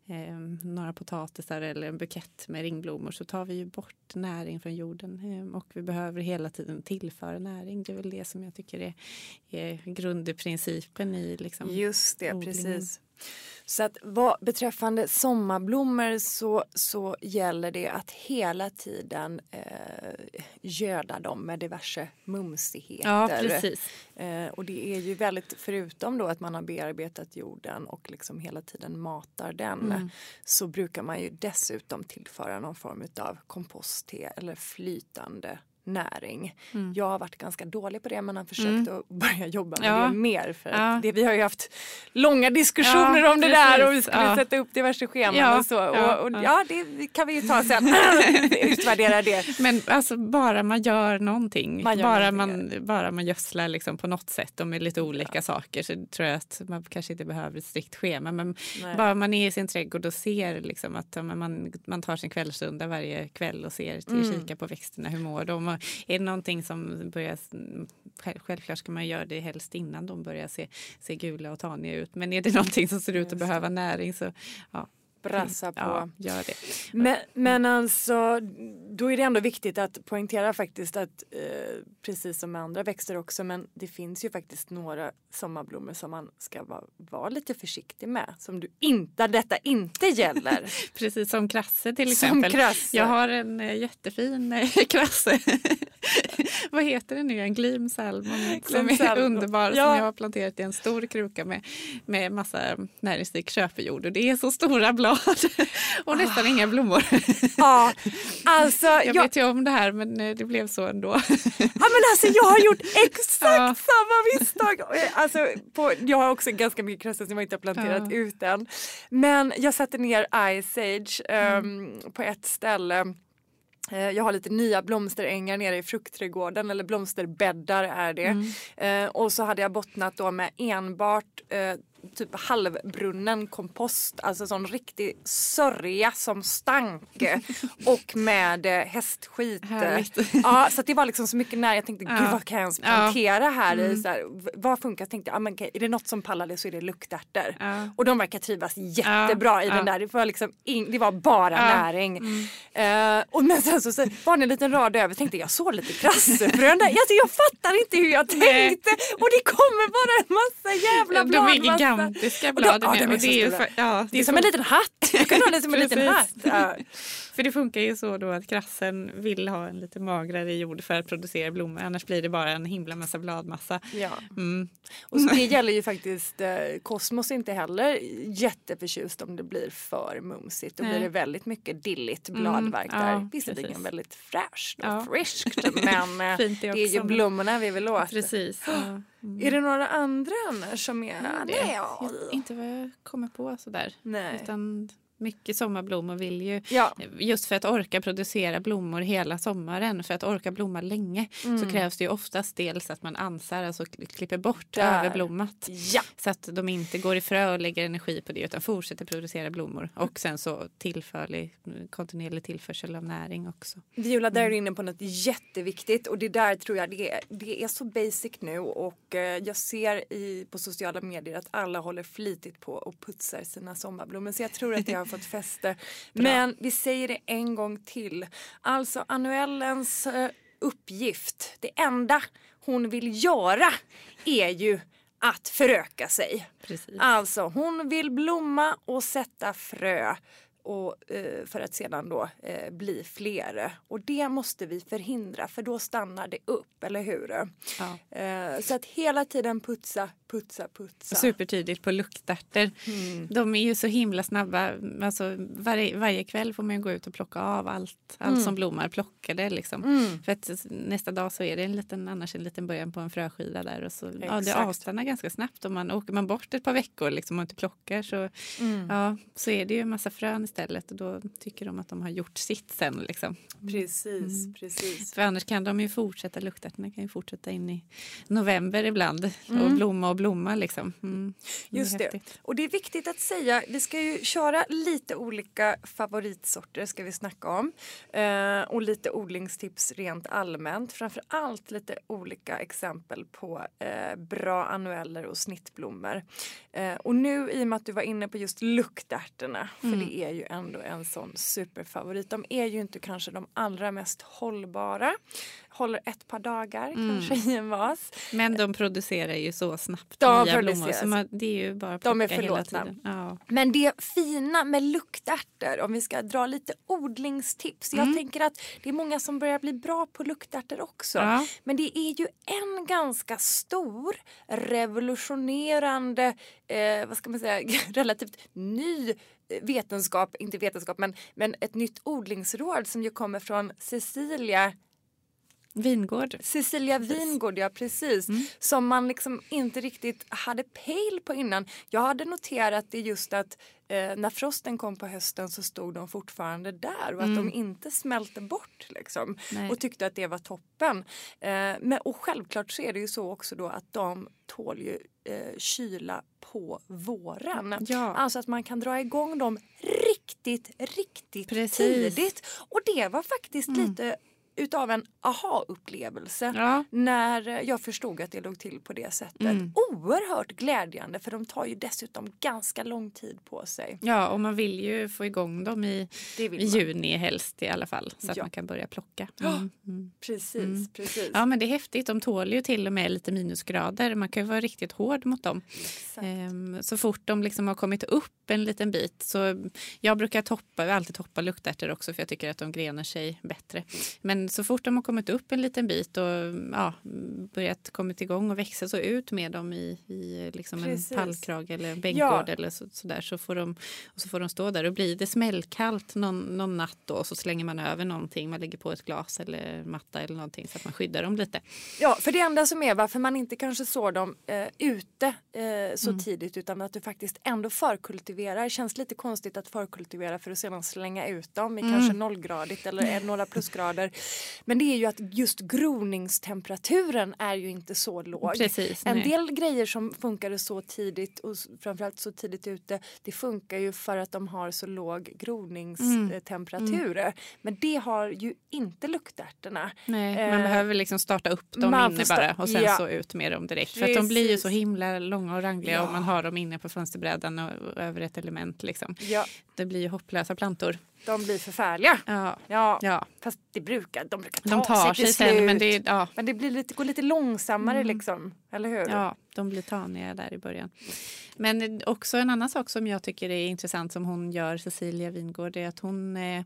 eh, några potatisar eller en bukett med ringblommor så tar vi ju bort näring från jorden eh, och vi behöver hela tiden tillföra näring. Det är väl det som jag tycker är, är grundprincipen i liksom, Just det, odlingen. precis. Så att vad, beträffande sommarblommor så, så gäller det att hela tiden eh, göda dem med diverse mumsigheter. Ja, precis. Eh, och det är ju väldigt, förutom då att man har bearbetat jorden och liksom hela tiden matar den mm. så brukar man ju dessutom tillföra någon form av kompostte eller flytande näring. Mm. Jag har varit ganska dålig på det men har försökt mm. att börja jobba med ja. det mer. För ja. det, vi har ju haft långa diskussioner ja, om det precis. där och vi skulle sätta upp diverse scheman och så. Och, och, ja, det kan vi ju ta sen. Utvärdera det. Men alltså bara man gör någonting. Man gör bara, någonting. man, bara man gödslar liksom på något sätt och med lite olika saker så tror jag att man kanske inte behöver ett strikt schema. Men Nej. bara man är i sin trädgård och ser liksom att man, man tar sin kvällsrunda varje kväll och ser till mm. kika på växterna. Hur mår de? Är det någonting som börjar... Självklart ska man göra det helst innan de börjar se, se gula och taniga ut. Men är det någonting som ser ut att behöva näring så ja, brassa på. Ja, gör det. Men, men alltså, då är det ändå viktigt att poängtera faktiskt att eh, precis som med andra växter också, men det finns ju faktiskt några sommarblommor som man ska vara, vara lite försiktig med. Som du inte, detta inte gäller. Precis som krasse till Som exempel. krasse. Jag har en eh, jättefin eh, krasse. Vad heter den nu? En glim salmon som är underbar. Som Ja. jag har planterat i en stor kruka med, med massa näringsrik köpejord. Och det är så stora blad och nästan inga blommor. ja, alltså, Jag jag, vet ju om det här men eh, det blev så ändå. Ja men alltså jag har gjort exakt Ja. samma misstag. Jag- Alltså, på, jag har också ganska mycket krasse som jag inte har planterat Ja. ut än. Men jag satte ner Ice Age ehm, Mm. på ett ställe. Eh, Jag har lite nya blomsterängar nere i fruktträdgården eller blomsterbäddar är det. Mm. Eh, och så hade jag bottnat då med enbart eh, typ halvbrunnen kompost, alltså sån riktig sörja som stank och med eh, hästskit. Härligt. Ja, så det var liksom så mycket när jag tänkte gud Ja. vad kan jag ens Ja. Mm. plantera här i? Så här, vad funkar? Jag tänkte, ja, men, okej, är det något som pallar det så är det luktärtor. Ja. Och de verkar trivas jättebra i Ja. den där. Det var, liksom in, det var bara Ja. Mm. näring. Eh, och men sen så, så var det en liten rad över tänkte jag så lite krassefrön där. Alltså, jag fattar inte hur jag Nej. tänkte. Och det kommer bara en massa jävla blad. Och de- bladen. ja, de är och så det är, stora. för, ja, Det är som en liten hatt. Du kan ha det som en liten hatt. Ja. För det funkar ju så då att krassen vill ha en lite magrare jord för att producera blommor. Annars blir det bara en himla massa bladmassa. Ja. Mm. Och så det gäller ju faktiskt eh, Kosmos inte heller jätteförtjust om det blir för mumsigt. Då blir det väldigt mycket dilligt Mm, bladverk där. ja, Visserligen precis. väldigt fräscht och Ja. friskt men eh, Fint det det är ju blommorna vi vill åt. Precis. Ja. Mm. Är det några andra annars som är... det? Nej, ja. Inte vad jag kommer på sådär. Nej. Utan mycket sommarblommor vill ju Ja. Just för att orka producera blommor hela sommaren, för att orka blomma länge Mm. så krävs det ju oftast dels att man ansar, alltså kli- klipper bort Där. överblommat. Ja. Så att de inte går i frö och lägger energi på det utan fortsätter producera blommor. Och sen så tillförlig, kontinuerlig tillförsel av näring också. Viola, där är du inne på något jätteviktigt och det där tror jag det är, det är så basic nu och eh, jag ser i, på sociala medier att alla håller flitigt på och putsar sina sommarblommor så jag tror att det har fått fäste. Men vi säger det en gång till. Alltså annuellens eh, uppgift, det enda hon vill göra är ju att föröka sig. Precis. Alltså hon vill blomma och sätta frö och, eh, för att sedan då eh, bli fler. Och det måste vi förhindra för då stannar det upp, eller hur? Ja. Eh, så att hela tiden putsa, putsa, putsa. Supertydligt på luktärtor. Mm. De är ju så himla snabba. Alltså, varje, varje kväll får man gå ut och plocka av allt, allt Mm. som blommar. Plocka det liksom. Mm. För att nästa dag så är det en liten, annars en liten början på en fröskida där. Och så, ja, det Exakt. avstannar ganska snabbt. Om man åker man bort ett par veckor liksom, och inte plockar så, Mm. ja, så är det ju en massa frön istället. Och då tycker de att de har gjort sitt sen. Liksom. Precis, Mm. precis. För annars kan de ju fortsätta, luktärtorna kan ju fortsätta in i november ibland. Och Mm. blomma och blomma liksom. Mm. är Just det. häftigt. Och det är viktigt att säga, vi ska ju köra lite olika favoritsorter ska vi snacka om. Eh, och lite odlingstips rent allmänt. Framför allt lite olika exempel på eh, bra annueller och snittblommor. Eh, och nu i och med att du var inne på just luktärtorna, för Mm. det är ju ändå en sån superfavorit. De är ju inte kanske de allra mest hållbara. Håller ett par dagar Mm. kanske i en vas. Men de producerar ju så snabbt De nya blommor. producerar Så man, det är ju bara De är förlåtna. Ja. Men det fina med luktärtor, om vi ska dra lite odlingstips. Jag Mm. tänker att det är många som börjar bli bra på luktärtor också. Ja. Men det är ju en ganska stor revolutionerande, eh, vad ska man säga, relativt ny vetenskap, inte vetenskap men, men ett nytt odlingsråd som ju kommer från Cecilia Vingård. Cecilia Vingård, ja precis. Mm. Som man liksom inte riktigt hade pejl på innan. Jag hade noterat det just att eh, när frosten kom på hösten så stod de fortfarande där och att de inte smälte bort liksom. Mm. Nej. Och tyckte att det var toppen. Eh, men, och självklart så är det ju så också då att de tål ju eh, kyla på våren. Ja. Alltså att man kan dra igång dem riktigt, riktigt Precis. tidigt. Och det var faktiskt lite utav en aha-upplevelse Ja. när jag förstod att det låg till på det sättet. Mm. Oerhört glädjande för de tar ju dessutom ganska lång tid på sig. ja, och man vill ju få igång dem i, i juni helst i alla fall så att Ja. man kan börja plocka. Mm. Mm. Precis, Mm. precis. Ja men det är häftigt, de tål ju till och med lite minusgrader. Man kan ju vara riktigt hård mot dem. Ehm, Så fort de liksom har kommit upp en liten bit så jag brukar toppa, alltid toppa luktärtor också för jag tycker att de grenar sig bättre. Men så fort de har kommit upp en liten bit och ja, börjat kommit igång och växa så ut med dem i, i liksom en pallkrage eller en bänkgård Ja. eller så, så där så får, de, och så får de stå där och blir det smällkallt någon, någon natt då så slänger man över någonting, man lägger på ett glas eller matta eller någonting så att man skyddar dem lite. Ja, för det enda som är varför man inte kanske sår dem eh, ute eh, så Mm. tidigt utan att du faktiskt ändå förkultiverar. känns lite konstigt att förkultivera för att sedan slänga ut dem i Mm. kanske nollgradigt eller några plusgrader. Men det är ju att just groningstemperaturen är ju inte så låg. Precis. En nej. del grejer som funkade så tidigt och framförallt så tidigt ute det funkar ju för att de har så låg groningstemperatur. Men det har ju inte luktärtorna. Nej, man Eh, behöver liksom starta upp dem man inne bara och sen ja. så ut med dem direkt. För att de blir ju Precis. så himla långa och rangliga om Ja. man har dem inne på fönsterbrädan och, och över ett element. Liksom. Ja, Det blir ju hopplösa plantor. de blir förfärliga. Ja, Ja, ja. fast det brukar, de brukar ta de tar sig sig till sen slut. men det, ja, Men det blir lite, går lite långsammare Mm. liksom, eller hur? ja, de blir taniga där i början. Men också en annan sak som jag tycker är intressant som hon gör, Cecilia Wingård, är att hon... Eh,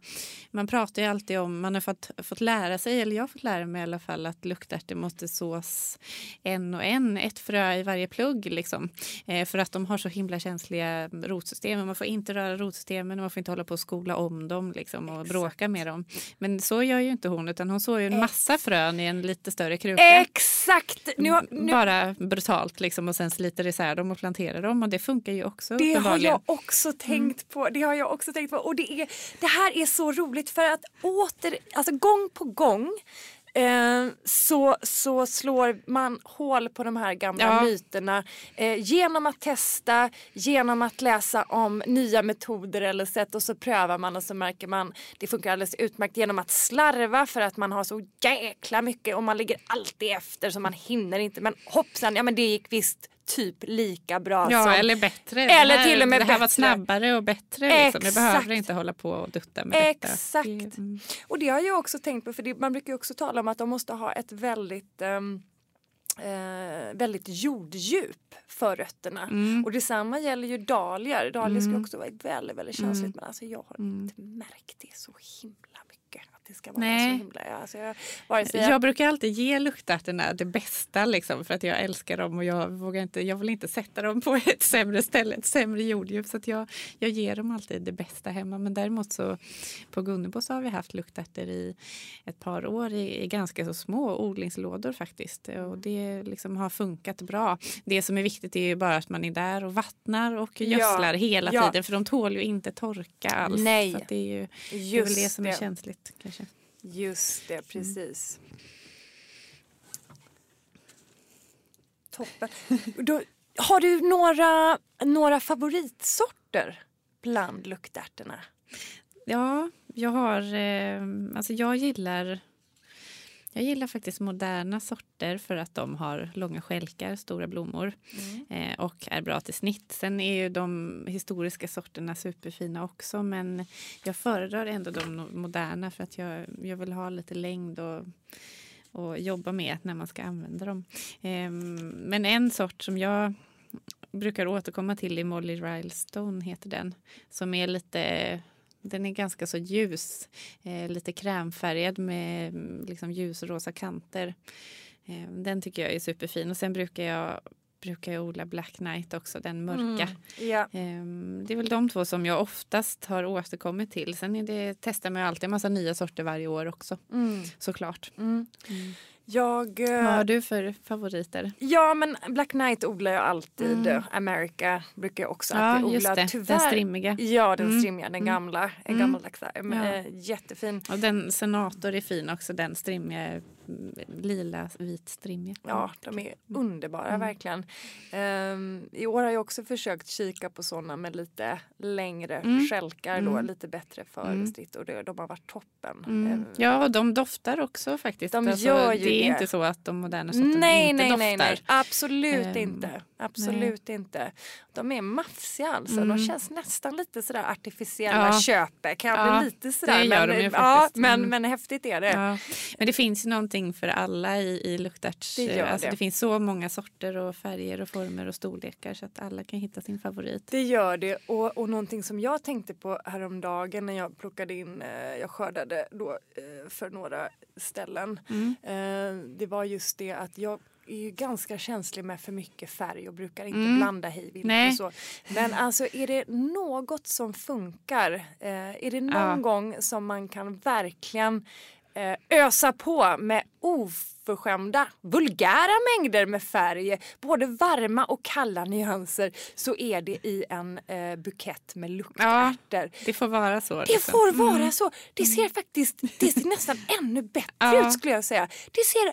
man pratar ju alltid om, man har fått, fått lära sig, eller jag har fått lära mig i alla fall, att luktärtor måste sås en och en, ett frö i varje plugg. Liksom. Eh, för att de har så himla känsliga rotsystem. Man får inte röra rotsystemen och man får inte hålla på och skola om dem liksom, och bråka med dem. Men så gör ju inte hon, utan hon sår ju en massa frön i en lite större kruka. Exakt! Nu, nu, Bara brutalt liksom, och sen sliter isär dem och planterar dem och det funkar ju också det har jag också tänkt på. Det har jag också tänkt på. Och det, är, det här är så roligt för att åter, alltså gång på gång eh, så, så slår man hål på de här gamla Ja. myterna eh, genom att testa, genom att läsa om nya metoder eller sätt och så prövar man och så märker man det funkar alldeles utmärkt genom att slarva för att man har så jäkla mycket och man ligger alltid efter så man hinner inte men hoppsan, ja men det gick visst typ lika bra Ja, som eller bättre. Eller här, till och med Det här var bättre. snabbare och bättre. Liksom. Jag Exakt. behöver inte hålla på och dutta med detta. Exakt. Mm. Och det har jag också tänkt på för det, man brukar ju också tala om att de måste ha ett väldigt ehm, eh, väldigt jorddjup för rötterna. Mm. Och detsamma gäller ju dahlior. Dahlior ska Mm. också vara väldigt, väldigt känsligt Mm. men alltså jag har Mm. inte märkt det så himla ska vara Nej. så himla... Alltså jag, sig Jag brukar alltid ge luktärtorna det bästa liksom, för att jag älskar dem och jag, vågar inte, jag vill inte sätta dem på ett sämre ställe, ett sämre jorddjup. Så jag, jag ger dem alltid det bästa hemma. Men däremot så på Gunnebo så har vi haft luktärtor i ett par år i, i ganska så små odlingslådor faktiskt. Och det liksom har funkat bra. Det som är viktigt är ju bara att man är där och vattnar och Ja, gödslar hela ja. tiden för de tål ju inte torka alls. Nej. Så det är ju det är väl Just det som är det. känsligt kanske. Just det, precis. Toppen. Då, har du några, några favoritsorter bland luktärtorna? Ja, jag har... Eh, alltså jag gillar... Jag gillar faktiskt moderna sorter för att de har långa stjälkar, stora blommor eh, och är bra till snitt. Sen är ju de historiska sorterna superfina också men jag föredrar ändå de moderna för att jag, jag vill ha lite längd och, och jobba med när man ska använda dem. Eh, men en sort som jag brukar återkomma till är Molly Rylestone heter den. Som är lite den är ganska så ljus, eh, lite krämfärgad med mm, liksom ljusrosa kanter. Eh, den tycker jag är superfin. Och sen brukar jag, brukar jag odla Black Knight också, den mörka. Ja. Eh, det är väl de två som jag oftast har återkommit till. Sen är det, testar man ju alltid en massa nya sorter varje år också, Mm. såklart. Mm. Jag... eh, Vad har du för favoriter? Ja men Black Knight odlar jag alltid. Mm. America brukar jag också Ja, alltid just odla. det. Tyvärr. Den strimmiga. Ja den Mm. strimmiga, den Mm. gamla. Mm. gammaldags. Ja. äh, Jättefin. Och den senator är fin också, den strimmiga lila vitstrimmiga. Ja, de är underbara mm. verkligen. Um, I år har jag också försökt kika på sådana med lite längre mm. skälkar då, mm. lite bättre förstritt mm. och det, de har varit toppen. Mm. Ja, och de doftar också faktiskt. De alltså, gör ju det är det. inte så att de moderna sorterna nej, inte nej, doftar. Nej, nej, absolut um, inte. Absolut nej. inte. De är mafsiga alltså. De känns nästan lite sådär artificiella ja. köpet. Kan ja, bli lite sådär. Det gör men, de ju ja, men, men häftigt är det. Ja. Men det finns ju någonting för alla i, i luktärts... Det, alltså, det. det finns så många sorter och färger och former och storlekar så att alla kan hitta sin favorit. Det gör det och, och någonting som jag tänkte på häromdagen när jag plockade in, eh, jag skördade då eh, för några ställen. Mm. Eh, det var just det att jag är ju ganska känslig med för mycket färg och brukar inte mm. blanda hej och så. Men alltså är det något som funkar, eh, är det någon ja. gång som man kan verkligen eh, Eh, ösa på med oförskämda, vulgära mängder med färg, både varma och kalla nyanser, så är det i en eh, bukett med luktärtor. Ja, det får vara så. Det liksom. får vara mm. så. Det ser faktiskt det ser nästan ännu bättre ja. ut skulle jag säga. Det ser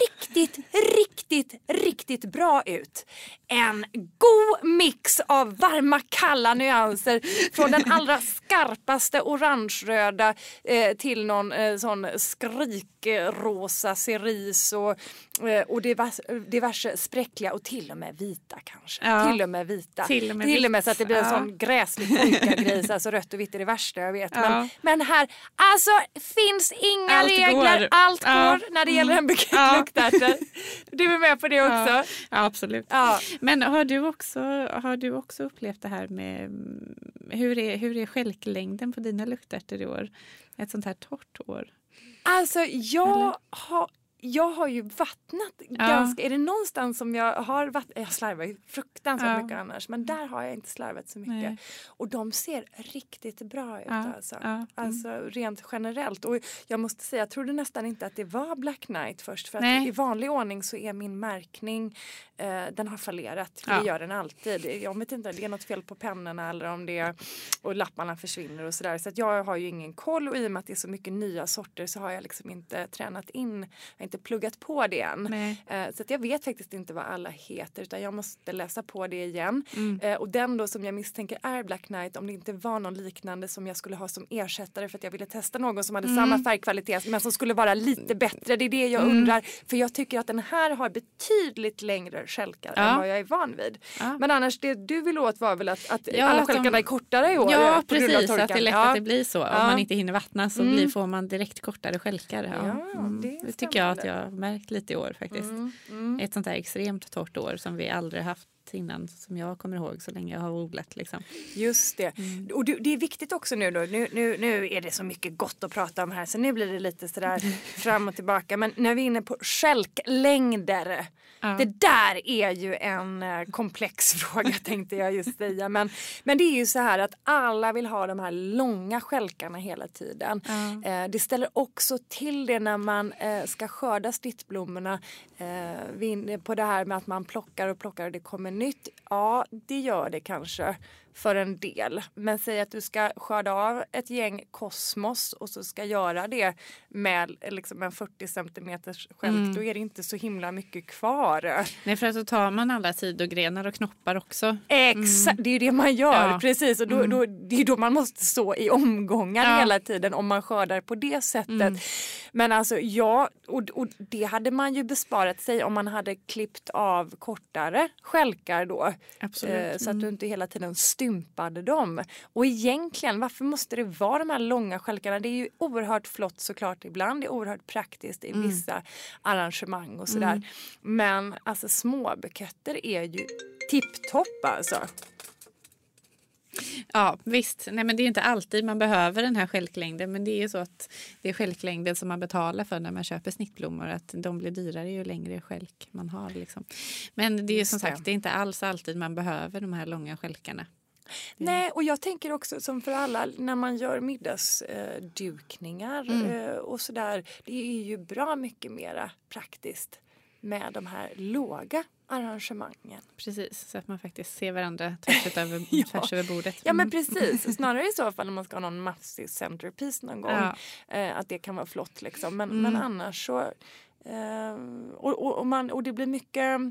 riktigt, riktigt, riktigt bra ut. En god mix av varma, kalla nyanser från den allra skarpaste orangeröda eh, till någon eh, sån skrikrosa cerise och, eh, och diverse, spräckliga och till och med vita kanske. Ja. Till och med vita. Till och med, till och med så att det blir en ja. sån gräslig grej, alltså rött och vitt är det värsta jag vet. Ja. Men, men här, alltså finns inga Allt regler, går. allt går när det gäller en bukett ja. luktärtor. Du är med på det också? Ja, absolut. Men har du, också, har du också upplevt det här med hur är, hur är skälklängden på dina luktärtor i år? Ett sånt här torrt år? Alltså jag har jag har ju vattnat ja. ganska, är det någonstans som jag har vattnat, jag slarvar ju fruktansvärt ja. mycket annars men där har jag inte slarvat så mycket. Nej. Och de ser riktigt bra ut ja. alltså. Mm. Alltså rent generellt. Och jag måste säga, jag trodde nästan inte att det var Black Knight först för att Nej. i vanlig ordning så är min märkning, eh, den har fallerat. Det gör den alltid. Jag vet inte, det är något fel på pennorna eller om det är, och lapparna försvinner och sådär. Så att jag har ju ingen koll och i och med att det är så mycket nya sorter så har jag liksom inte tränat in, inte pluggat på det än. Eh, så att jag vet faktiskt inte vad alla heter utan jag måste läsa på det igen. Mm. Eh, och den då som jag misstänker är Black Knight om det inte var någon liknande som jag skulle ha som ersättare för att jag ville testa någon som hade mm. samma färgkvalitet men som skulle vara lite bättre. Det är det jag mm. undrar. För jag tycker att den här har betydligt längre skälkar ja. än vad jag är van vid. Ja. Men annars det du vill åt var väl att, att ja, alla skälkarna de... är kortare i år? Ja precis, att det är lätt att det blir så. Om man inte hinner vattna så blir, mm. får man direkt kortare skälkar. Ja. Mm. Det, det tycker jag att jag har märkt lite i år faktiskt. Mm, mm. Ett sånt här extremt torrt år som vi aldrig haft innan som jag kommer ihåg så länge jag har odlat. Liksom. Just det. Mm. Och det är viktigt också nu då, nu, nu, nu är det så mycket gott att prata om här så nu blir det lite sådär fram och tillbaka. Men när vi är inne på skälklängder Ja. Det där är ju en eh, komplex fråga tänkte jag just säga. Men, men det är ju så här att alla vill ha de här långa skälkarna hela tiden. Ja. Eh, det ställer också till det när man eh, ska skörda strittblommorna. Eh, på det här med att man plockar och plockar och det kommer nytt. Ja, det gör det kanske för en del. Men säg att du ska skörda av ett gäng kosmos och så ska göra det med liksom en 40 centimeters skälk. Mm. Då är det inte så himla mycket kvar. Nej för att då tar man alla sidogrenar och knoppar också. Exakt, mm. det är det man gör. Ja. Precis och då, mm. då, det är då man måste så i omgångar ja. hela tiden om man skördar på det sättet. Mm. Men alltså ja, och, och det hade man ju besparat sig om man hade klippt av kortare skälkar då. Absolut. Eh, så att du mm. inte hela tiden stympade dem. Och egentligen, varför måste det vara de här långa skälkarna? Det är ju oerhört flott såklart ibland. Det är oerhört praktiskt i mm. vissa arrangemang och sådär. Mm. Men alltså småbuketter är ju tipptopp alltså. Ja visst, nej men det är inte alltid man behöver den här skälklängden men det är ju så att det är skälklängden som man betalar för när man köper snittblommor att de blir dyrare ju längre skälk man har. Liksom. Men det är ju som sagt det är inte alls alltid man behöver de här långa skälkarna. Nej, och jag tänker också som för alla när man gör middagsdukningar mm. Eh, och sådär. Det är ju bra mycket mera praktiskt med de här låga arrangemangen. Precis, så att man faktiskt ser varandra tvärs över, ja. tvärs över bordet. Ja men mm. precis, snarare i så fall om man ska ha någon massiv centerpiece någon gång. Ja. Eh, att det kan vara flott liksom. Men, mm. men annars så Eh, och, och, och, man, och det blir mycket eh,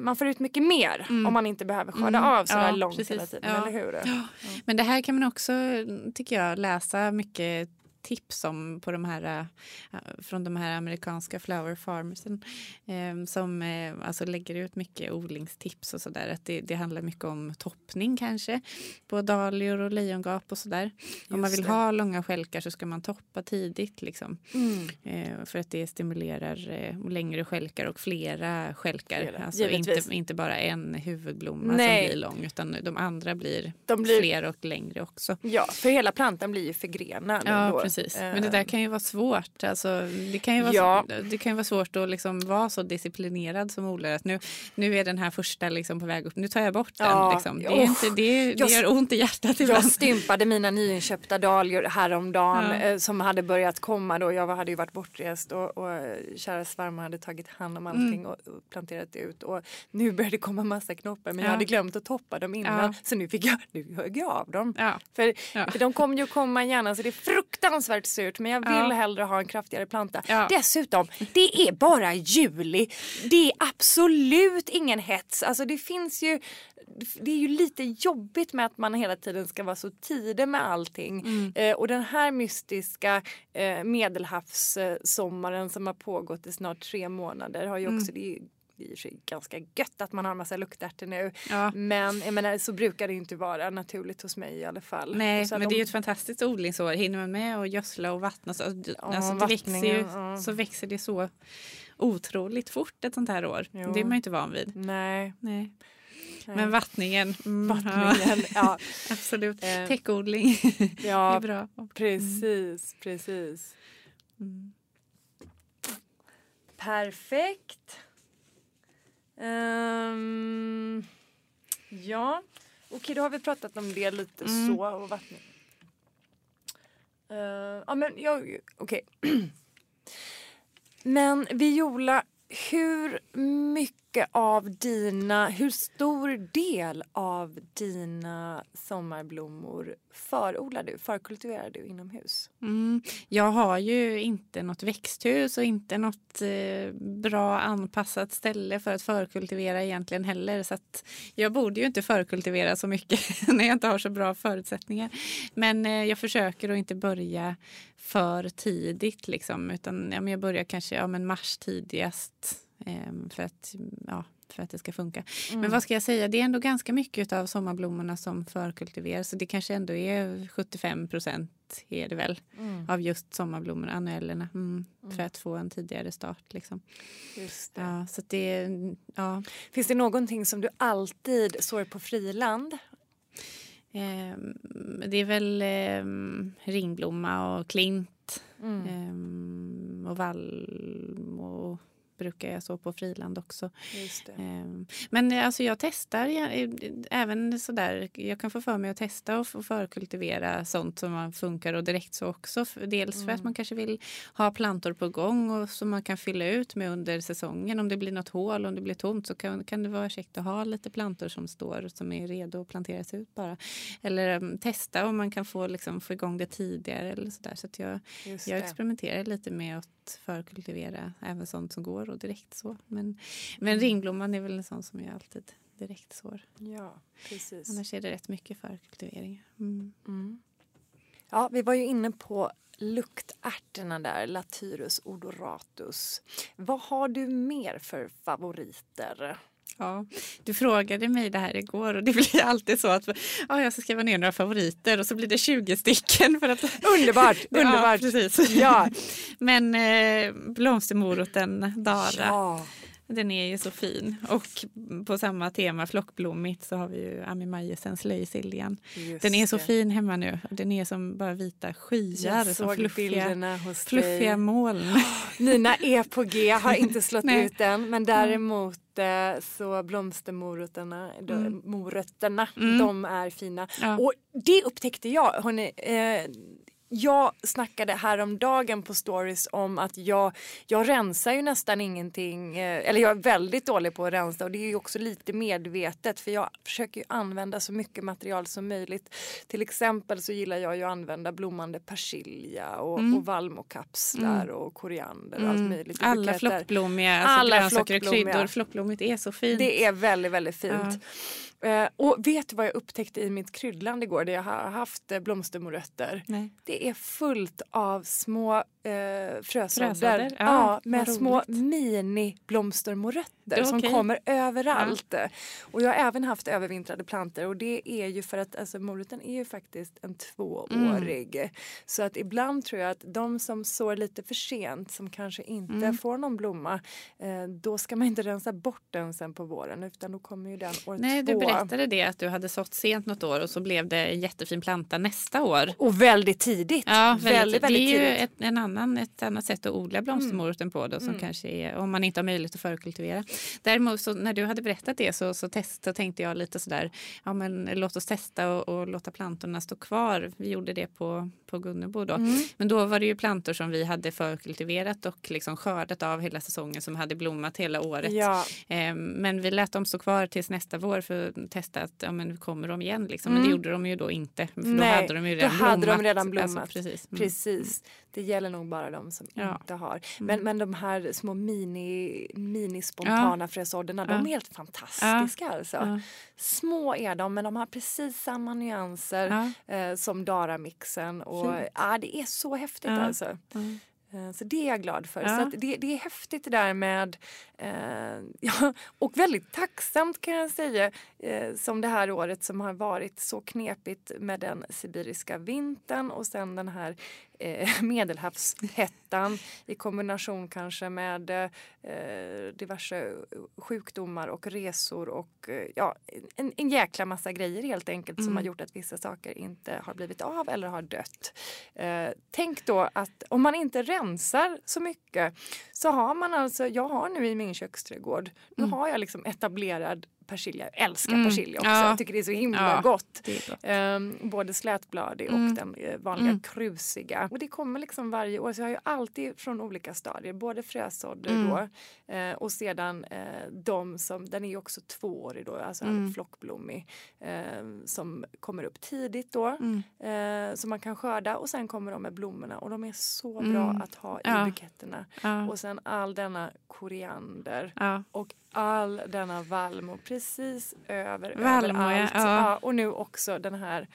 man får ut mycket mer mm. om man inte behöver skörda mm. av så ja, långt precis. hela tiden, ja. eller hur? Ja. Men det här kan man också, tycker jag, läsa mycket tips om på de här, äh, från de här amerikanska flower farmersen eh, som eh, alltså lägger ut mycket odlingstips och sådär. Att det, det, handlar mycket om toppning kanske på dahlior och lejongap och sådär. Om man vill det. ha långa skälkar så ska man toppa tidigt liksom. Mm. Eh, för att det stimulerar eh, längre skälkar och flera skälkar. Alltså inte, inte bara en huvudblomma Nej. som blir lång utan de andra blir, de blir fler och längre också. Ja, för hela plantan blir ju förgrenad. Ja. Precis. Men det där eh. kan ju vara svårt. Alltså, det, kan ju vara, ja. det kan ju vara svårt att liksom vara så disciplinerad som odlare. nu, nu är den här första liksom på väg upp. Nu tar jag bort den. Ja. Liksom. Det, är inte, det, det gör ont i hjärtat ibland. Jag stympade mina nyinköpta dahlior häromdagen ja. Eh, som hade börjat komma. Då. Jag hade ju varit bortrest och, och kära svärmor hade tagit hand om allting mm. och, och, planterat ut. Och nu började det komma massa knoppar men jag hade glömt att toppa dem innan. Så nu fick jag, nu högg jag av dem. För, för de kommer ju komma gärna så det är fruktansvärt surt men jag vill ja. hellre ha en kraftigare planta. Ja. Dessutom, det är bara juli. Det är absolut ingen hets. Alltså det finns ju det är ju lite jobbigt med att man hela tiden ska vara så tidig med allting. Mm. Eh, och den här mystiska eh, medelhavssommaren som har pågått i snart tre månader har ju också, mm. det det är i sig ganska gött att man har en massa luktärtor nu. Ja. Men jag menar, så brukar det inte vara naturligt hos mig i alla fall. Nej, men de... det är ju ett fantastiskt odlingsår. Hinner man med att gödsla och vattna så, ja, alltså, det växer ju, ja. så växer det så otroligt fort ett sånt här år. Jo. Det är man ju inte van vid. Nej. Nej. Men vattningen. Mm, vattningen ja. Absolut. Eh. Täckodling. ja, är bra. Precis, precis. Mm. Perfekt. Um, ja, okej då har vi pratat om det lite mm. så och vattning. Uh, ja men jag, okej. Okay. men Viola, hur mycket mycket av dina, hur stor del av dina sommarblommor förodlar du, förkultiverar du inomhus? Mm. Jag har ju inte något växthus och inte något eh, bra anpassat ställe för att förkultivera egentligen heller. Så att jag borde ju inte förkultivera så mycket när jag inte har så bra förutsättningar. Men eh, jag försöker att inte börja för tidigt liksom, utan ja, men jag börjar kanske ja, men mars tidigast för att, ja, för att det ska funka. Mm. Men vad ska jag säga, det är ändå ganska mycket av sommarblommorna som förkultiveras. Så det kanske ändå är 75 procent är det väl mm. av just sommarblommorna, annuellerna. Mm, mm. För att få en tidigare start. Liksom. Just det. Ja, så det, ja. Finns det någonting som du alltid sår på friland? Eh, det är väl eh, ringblomma och klint. Eh, och vall och brukar jag så på friland också. Ehm, men alltså jag testar jag, även sådär. Jag kan få för mig att testa och förkultivera sånt som funkar och direkt så också. Dels mm. för att mm. man kanske vill ha plantor på gång och som man kan fylla ut med under säsongen. Om det blir något hål, om det blir tomt så kan, kan det vara käckt att ha lite plantor som står som är redo att planteras ut bara. Eller um, testa om man kan få, liksom, få igång det tidigare eller sådär. Så att jag, jag experimenterar lite med att förkultivera även sånt som går och direkt så. Men, men mm. ringblomman är väl en sån som jag alltid direkt sår. Ja, precis. Annars är det rätt mycket förkultivering. Mm. Mm. Ja, vi var ju inne på luktärtorna där, Latyrus odoratus. Vad har du mer för favoriter? Ja, du frågade mig det här igår och det blir alltid så att ja, jag ska skriva ner några favoriter och så blir det 20 stycken. För att, underbart! underbart. Ja, precis. Ja. Men eh, blomstermoroten Dara. Ja. Den är ju så fin. Och på samma tema, flockblommigt, så har vi ju Amimajesen löjsiljan. Den är så fin hemma nu. Den är som bara vita skyar. Jag såg fluffiga, fluffiga moln. Mina är på G, har inte slått ut än. Men däremot så blomstermorötterna, mm. morötterna, mm. de är fina. Ja. Och det upptäckte jag. Hörrni, eh, jag snackade häromdagen på stories om att jag, jag rensar ju nästan ingenting, eh, eller jag är väldigt dålig på att rensa och det är ju också lite medvetet för jag försöker ju använda så mycket material som möjligt. Till exempel så gillar jag ju att använda blommande persilja och, mm. och vallmokapslar mm. och koriander och allt mm. möjligt. Alla flockblommiga, alltså Alla grönsaker och kryddor. Flockblommigt är så fint. Det är väldigt, väldigt fint. Ja. Eh, och vet du vad jag upptäckte i mitt kryddland igår där jag har haft eh, blomstermorötter? Nej. Det är fullt av små eh, frösådder. Ja, ja, med små mini-blomstermorötter okay. som kommer överallt. Ja. Och jag har även haft övervintrade planter och det är ju för att alltså, moroten är ju faktiskt en tvåårig. Mm. Så att ibland tror jag att de som sår lite för sent som kanske inte mm. får någon blomma eh, då ska man inte rensa bort den sen på våren utan då kommer ju den år Nej, två. Berättade det att du hade sått sent något år och så blev det en jättefin planta nästa år. Och väldigt tidigt. Ja, väldigt, väldigt, väldigt det är ju ett, en annan, ett annat sätt att odla blomstermoroten på då, som mm. kanske är om man inte har möjlighet att förkultivera. Däremot så när du hade berättat det så, så, test, så tänkte jag lite sådär, ja men låt oss testa och, och låta plantorna stå kvar. Vi gjorde det på, på Gunnebo då. Mm. Men då var det ju plantor som vi hade förkultiverat och liksom skördat av hela säsongen som hade blommat hela året. Ja. Eh, men vi lät dem stå kvar tills nästa vår för att testa att ja, men kommer de igen. Liksom. Mm. Men det mm. gjorde de ju då inte. För Nej, då hade de ju redan då hade blommat. De redan blommat. Alltså, precis. Mm. precis. Det gäller nog bara de som ja. inte har. Men, mm. men de här små mini, mini spontana ja. fräsådderna, ja. de är helt fantastiska alltså. Små är de men de har precis samma nyanser eh, som Dara-mixen och ja, det är så häftigt alltså. Eh, så det är jag glad för. Ja. Så det, det, är häftigt det där med, eh, ja, och väldigt tacksamt kan jag säga, eh, som det här året som har varit så knepigt med den sibiriska vintern och sen den här eh, medelhavshettan i kombination kanske med eh, diverse sjukdomar och resor och eh, ja, en, en jäkla massa grejer helt enkelt mm. som har gjort att vissa saker inte har blivit av eller har dött. Tänk då att om man inte rensar så mycket så har man alltså, jag har nu i min köksträdgård, nu mm. har jag liksom etablerad persilja. Jag älskar mm. persilja också. Ja. Jag tycker det är så himla ja, gott. gott. Um, både slätbladig mm. och den eh, vanliga mm. krusiga. Och det kommer liksom varje år. Så jag har ju alltid från olika stadier. Både frösådder mm. då uh, och sedan uh, de som, den är ju också tvåårig då, alltså mm. flockblommig. Uh, som kommer upp tidigt då. Uh, som man kan skörda och sen kommer de med blommorna och de är så bra mm. att ha i ja. buketterna. Ja. Och sen all denna koriander och all denna vallmo precis över Valmo, överallt. Ja. Ja, och nu också den här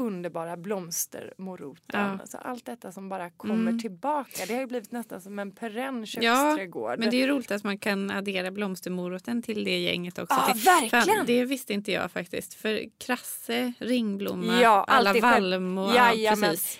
underbara blomstermoroten. Ja. Alltså allt detta som bara kommer mm. tillbaka. Det har ju blivit nästan som en perenn köksträdgård. Ja, men det är roligt att man kan addera blomstermoroten till det gänget också. Ja, det, verkligen! Fan, det visste inte jag faktiskt. För krasse, ringblomma, ja, alla vallmo. Ja, precis.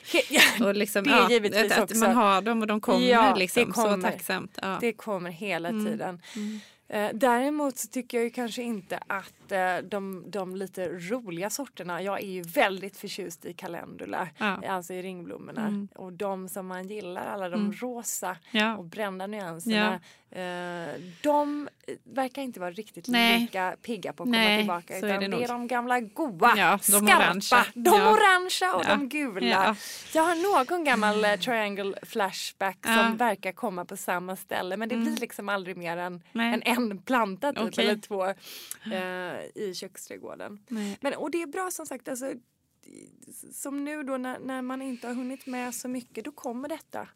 och liksom, det är givetvis att, också. man har dem och de kommer. Ja, liksom, kommer. Så tacksamt. Ja. Det kommer hela mm. tiden. Mm. Eh, däremot så tycker jag ju kanske inte att eh, de, de lite roliga sorterna, jag är ju väldigt förtjust i calendula, ja. alltså i ringblommorna. Mm. Och de som man gillar, alla de mm. rosa ja. och brända nyanserna, Eh, de verkar inte vara riktigt Nej. lika pigga på att Nej, komma tillbaka. Utan är det, det, är de gamla goa, ja, de skarpa, orangea. de ja. orangea och ja. de gula. Ja. Jag har någon gammal uh, triangle flashback som verkar komma på samma ställe men det mm. blir liksom aldrig mer än, än en planta typ, okay. eller två uh, i köksträdgården. Men, och det är bra som sagt, alltså, som nu då när, när man inte har hunnit med så mycket då kommer detta.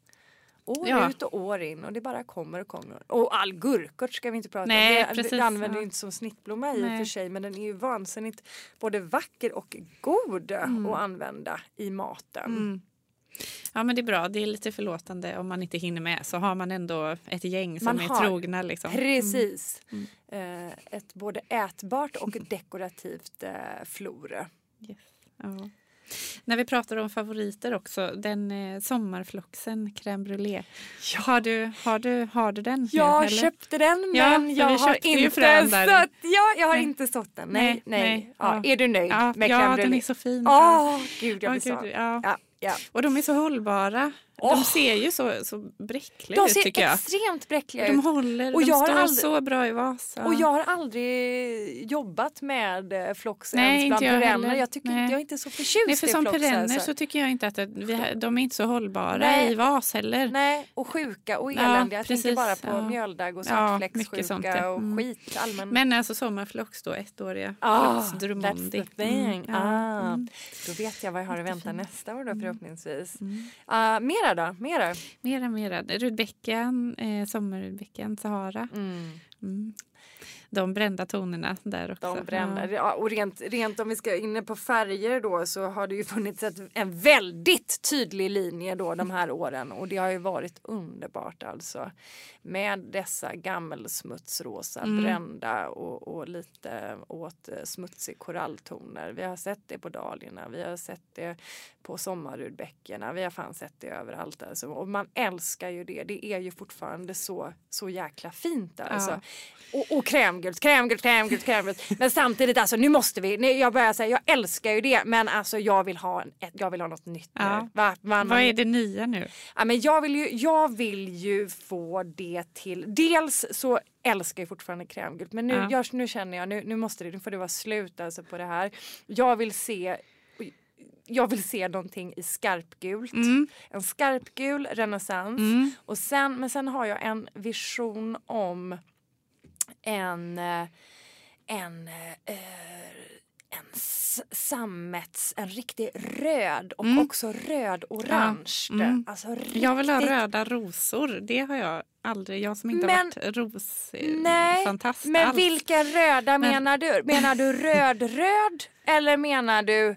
År ja. ut och år in och det bara kommer och kommer. Och all gurkort ska vi inte prata Nej, om. Det, det använder ja. inte som snittblomma i och för sig men den är ju vansinnigt både vacker och god mm. att använda i maten. Mm. Ja men det är bra, det är lite förlåtande om man inte hinner med så har man ändå ett gäng som man är har, trogna. Liksom. Precis. Mm. mm. Ett både ätbart och dekorativt eh, flor. Yes. Ja. När vi pratar om favoriter också, den eh, sommarfloxen crème brûlée. Ja. Har, du, har, du, har du den? Jag nu, köpte den men ja, jag har inte sått, ja, jag har inte sått den. Nej, nej. nej. Ja. Är du nöjd med crème brûlée? Ja, den är så fin. Åh, oh, gud jag blir oh, så. Ja. Ja, Och de är så hållbara. Åh! De ser ju så, så bräckliga De ut ser tycker jag. extremt bräckliga De ut. håller, Och de jag har står aldrig- så bra i Vasa. Och jag har aldrig jobbat med eh, flox Nej, ens inte bland jag perenner. heller. Jag, tycker Nej. inte, jag är inte så förtjust Nej, för i som flox. perenner alltså. så tycker jag inte att det, vi, de är inte så hållbara Nej. i vas heller. Nej, och sjuka och Ja, eländiga. jag tänker bara på Ja. mjöldagg och Ja, svartfläcksjuka ja. och Mm. skit allmän. Men alltså sommarflox då, ettåriga. Ah, Flox that's the thing. ja. Ah. Mm. Då vet jag vad jag har att vänta nästa år då förhoppningsvis. Mm. Uh, mera då? Mera? Mera, mera. Rudbeckan, eh, sommarrudbeckan, Sahara. Mm. Mm. De brända tonerna där också. De brända. Ja. Och rent, rent om vi ska inne på färger då så har det ju funnits ett, en väldigt tydlig linje då de här åren och det har ju varit underbart alltså. Med dessa gammelsmutsrosa Mm. brända och, och lite åt eh, smutsig koralltoner. Vi har sett det på dahliorna, vi har sett det på sommarrudbeckorna, vi har fan sett det överallt alltså. Och man älskar ju det, det är ju fortfarande så, så jäkla fint alltså. Ja. Och, och krämgult, krämgult, krämgult, krämgult. Men samtidigt alltså nu måste vi, jag börjar säga jag älskar ju det men alltså jag vill ha, ett, jag vill ha något nytt Ja. nu. Va? Man, Vad är det nya nu? Ja, men jag, vill ju, jag vill ju få det till... Dels så älskar jag fortfarande krämgult men nu, Ja. jag, nu känner jag nu, nu måste det, nu får det vara slut alltså på det här. Jag vill se jag vill se någonting i skarpgult. Mm. En skarpgul renässans. Mm. Och sen, men sen har jag en vision om en, eh, en, eh, en sammets, en riktig röd och Mm. också röd-orange. Ja, mm. Alltså riktigt, Jag vill ha röda rosor. Det har jag aldrig. Jag som inte Men- har varit rosfantast Men alls. vilka röda Men- menar du? Menar du röd-röd eller menar du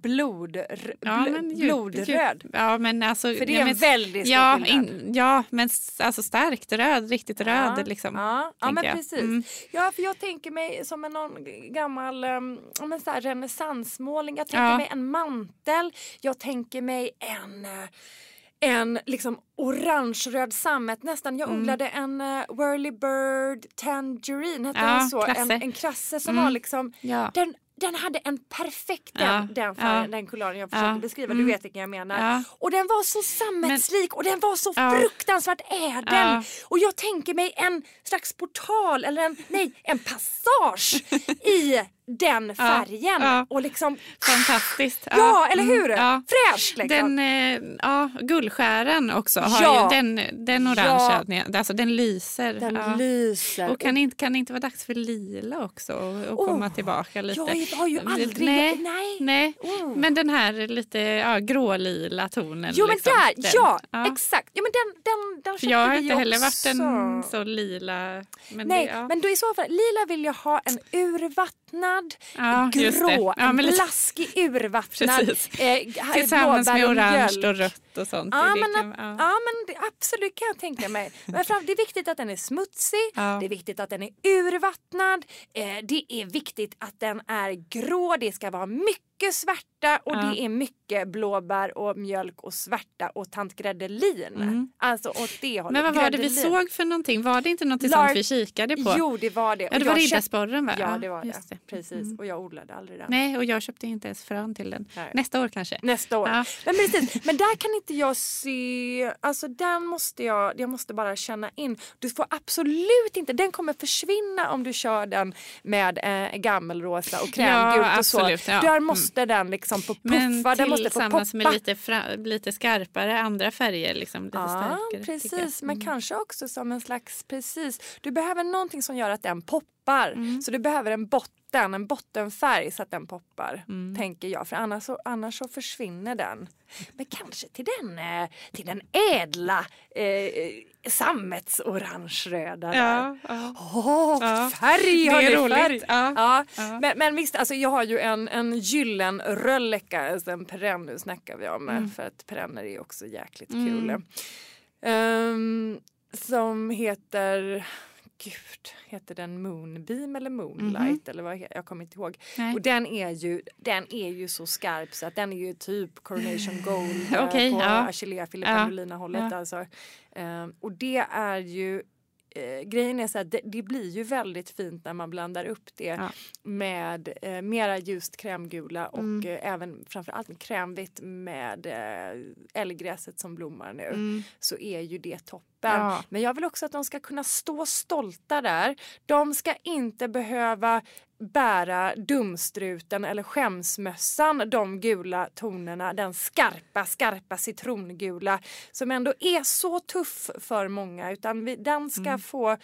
blod, Ja, bl- men djup- blodröd? djup- Ja, men alltså, För det ja, är en men, väldigt stor ja, in, ja, men alltså starkt röd, riktigt röd Ja, liksom. Ja, ja men jag. precis. Mm. Ja, för jag tänker mig som en någon gammal um, men så här, renässansmålning. Jag tänker Ja. mig en mantel. Jag tänker mig en eh, en liksom orange-röd sammet nästan. Jag Mm. odlade en uh, Whirly Bird Tangerine, hette Ja, den så? En, krasse. en krasse som Mm. var liksom Ja. den, den hade en perfekt den, Ja, den färgen, ja. den kulören jag försöker Ja, beskriva. mm. Du vet vilken jag menar. Och den var så sammetslik och den var så fruktansvärt ädel. Och jag tänker mig en slags portal eller en, nej, en passage i den färgen. ja. Och liksom, Fantastiskt. ja, eller hur? Mm, ja. Fräscht liksom. Den, eh, ja, guldskären också har Ja. ju den, den orangea, alltså den lyser. den ja. lyser. Och kan inte, kan det inte vara dags för lila också och, Oh, komma tillbaka lite? jag har ju aldrig... Nej, nej. nej. Oh. men den här lite ja, grålila tonen. Jo men liksom, där, den. ja, Ja. exakt. Ja, men den, den, den För jag har köpte inte heller också. varit en så lila. Men Nej, det, ja. men då i så fall, lila vill jag ha en urvattnad, Ja, grå, Ja, en blaskig urvattnad. Eh, Tillsammans med orange och rött och sånt. Ja men, kan- ja. ja. men det, absolut kan jag tänka mig. Men fram, det är viktigt att den är smutsig, Ja. det är viktigt att den är urvattnad, eh, det är viktigt att den är grå, det ska vara mycket svärta och Ja. det är mycket blåbär och mjölk och svärta och tant Gredelin. Mm. Alltså åt det hållet. Men vad var det vi såg för någonting? Var det inte något Lar- sånt vi kikade på? Jo det var det. ja, det var riddarsporren va? Ja det var det. det. Precis Mm. och jag odlade aldrig den. Nej, och jag köpte inte ens frön till den. Nej. Nästa år kanske. Nästa år. Ja. Men precis, men där kan inte jag se, alltså den måste jag, jag måste bara känna in. Du får absolut inte, den kommer försvinna om du kör den med eh, gammelrosa och krämgult Ja, och så. absolut, ja. Där måste den liksom få puffa, Men den måste få poppa. med lite, lite skarpare andra färger. Liksom, lite Ja, starkare, precis. Men Mm. kanske också som en slags, precis. Du behöver någonting som gör att den poppar. Mm. Så du behöver en botten, en bottenfärg så att den poppar. Mm. Tänker jag, för annars så, annars så försvinner den. Men kanske till den, eh, till den ädla eh, sammetsorange-röda. Ja, ja. Åh, Ja. färg! Det är roligt. Färg. Ja. Ja. Ja. Men, men visst, alltså jag har ju en, en gyllen rölleka, alltså en perenn nu snackar vi om. Mm. För att perenner är också jäkligt Mm. kul. Ehm, som heter, gud, heter den Moonbeam eller Moonlight? Eller vad, jag kommer inte ihåg. Nej. Och den är, ju, den är ju så skarp så att den är ju typ Coronation Gold eh, Okej, på ja. Achillea Ja. Filipinolina hållet Ja. alltså. Ehm, och det är ju eh, grejen är så att det, det, blir ju väldigt fint när man blandar upp det ja. med eh, mera ljust krämgula och mm. eh, även framförallt med krämvitt med eh, älggräset som blommar nu mm. så är ju det toppen. Ja. Men jag vill också att de ska kunna stå stolta där. De ska inte behöva bära dumstruten eller skämsmössan, de gula tonerna, den skarpa, skarpa citrongula som ändå är så tuff för många utan vi, den ska mm. få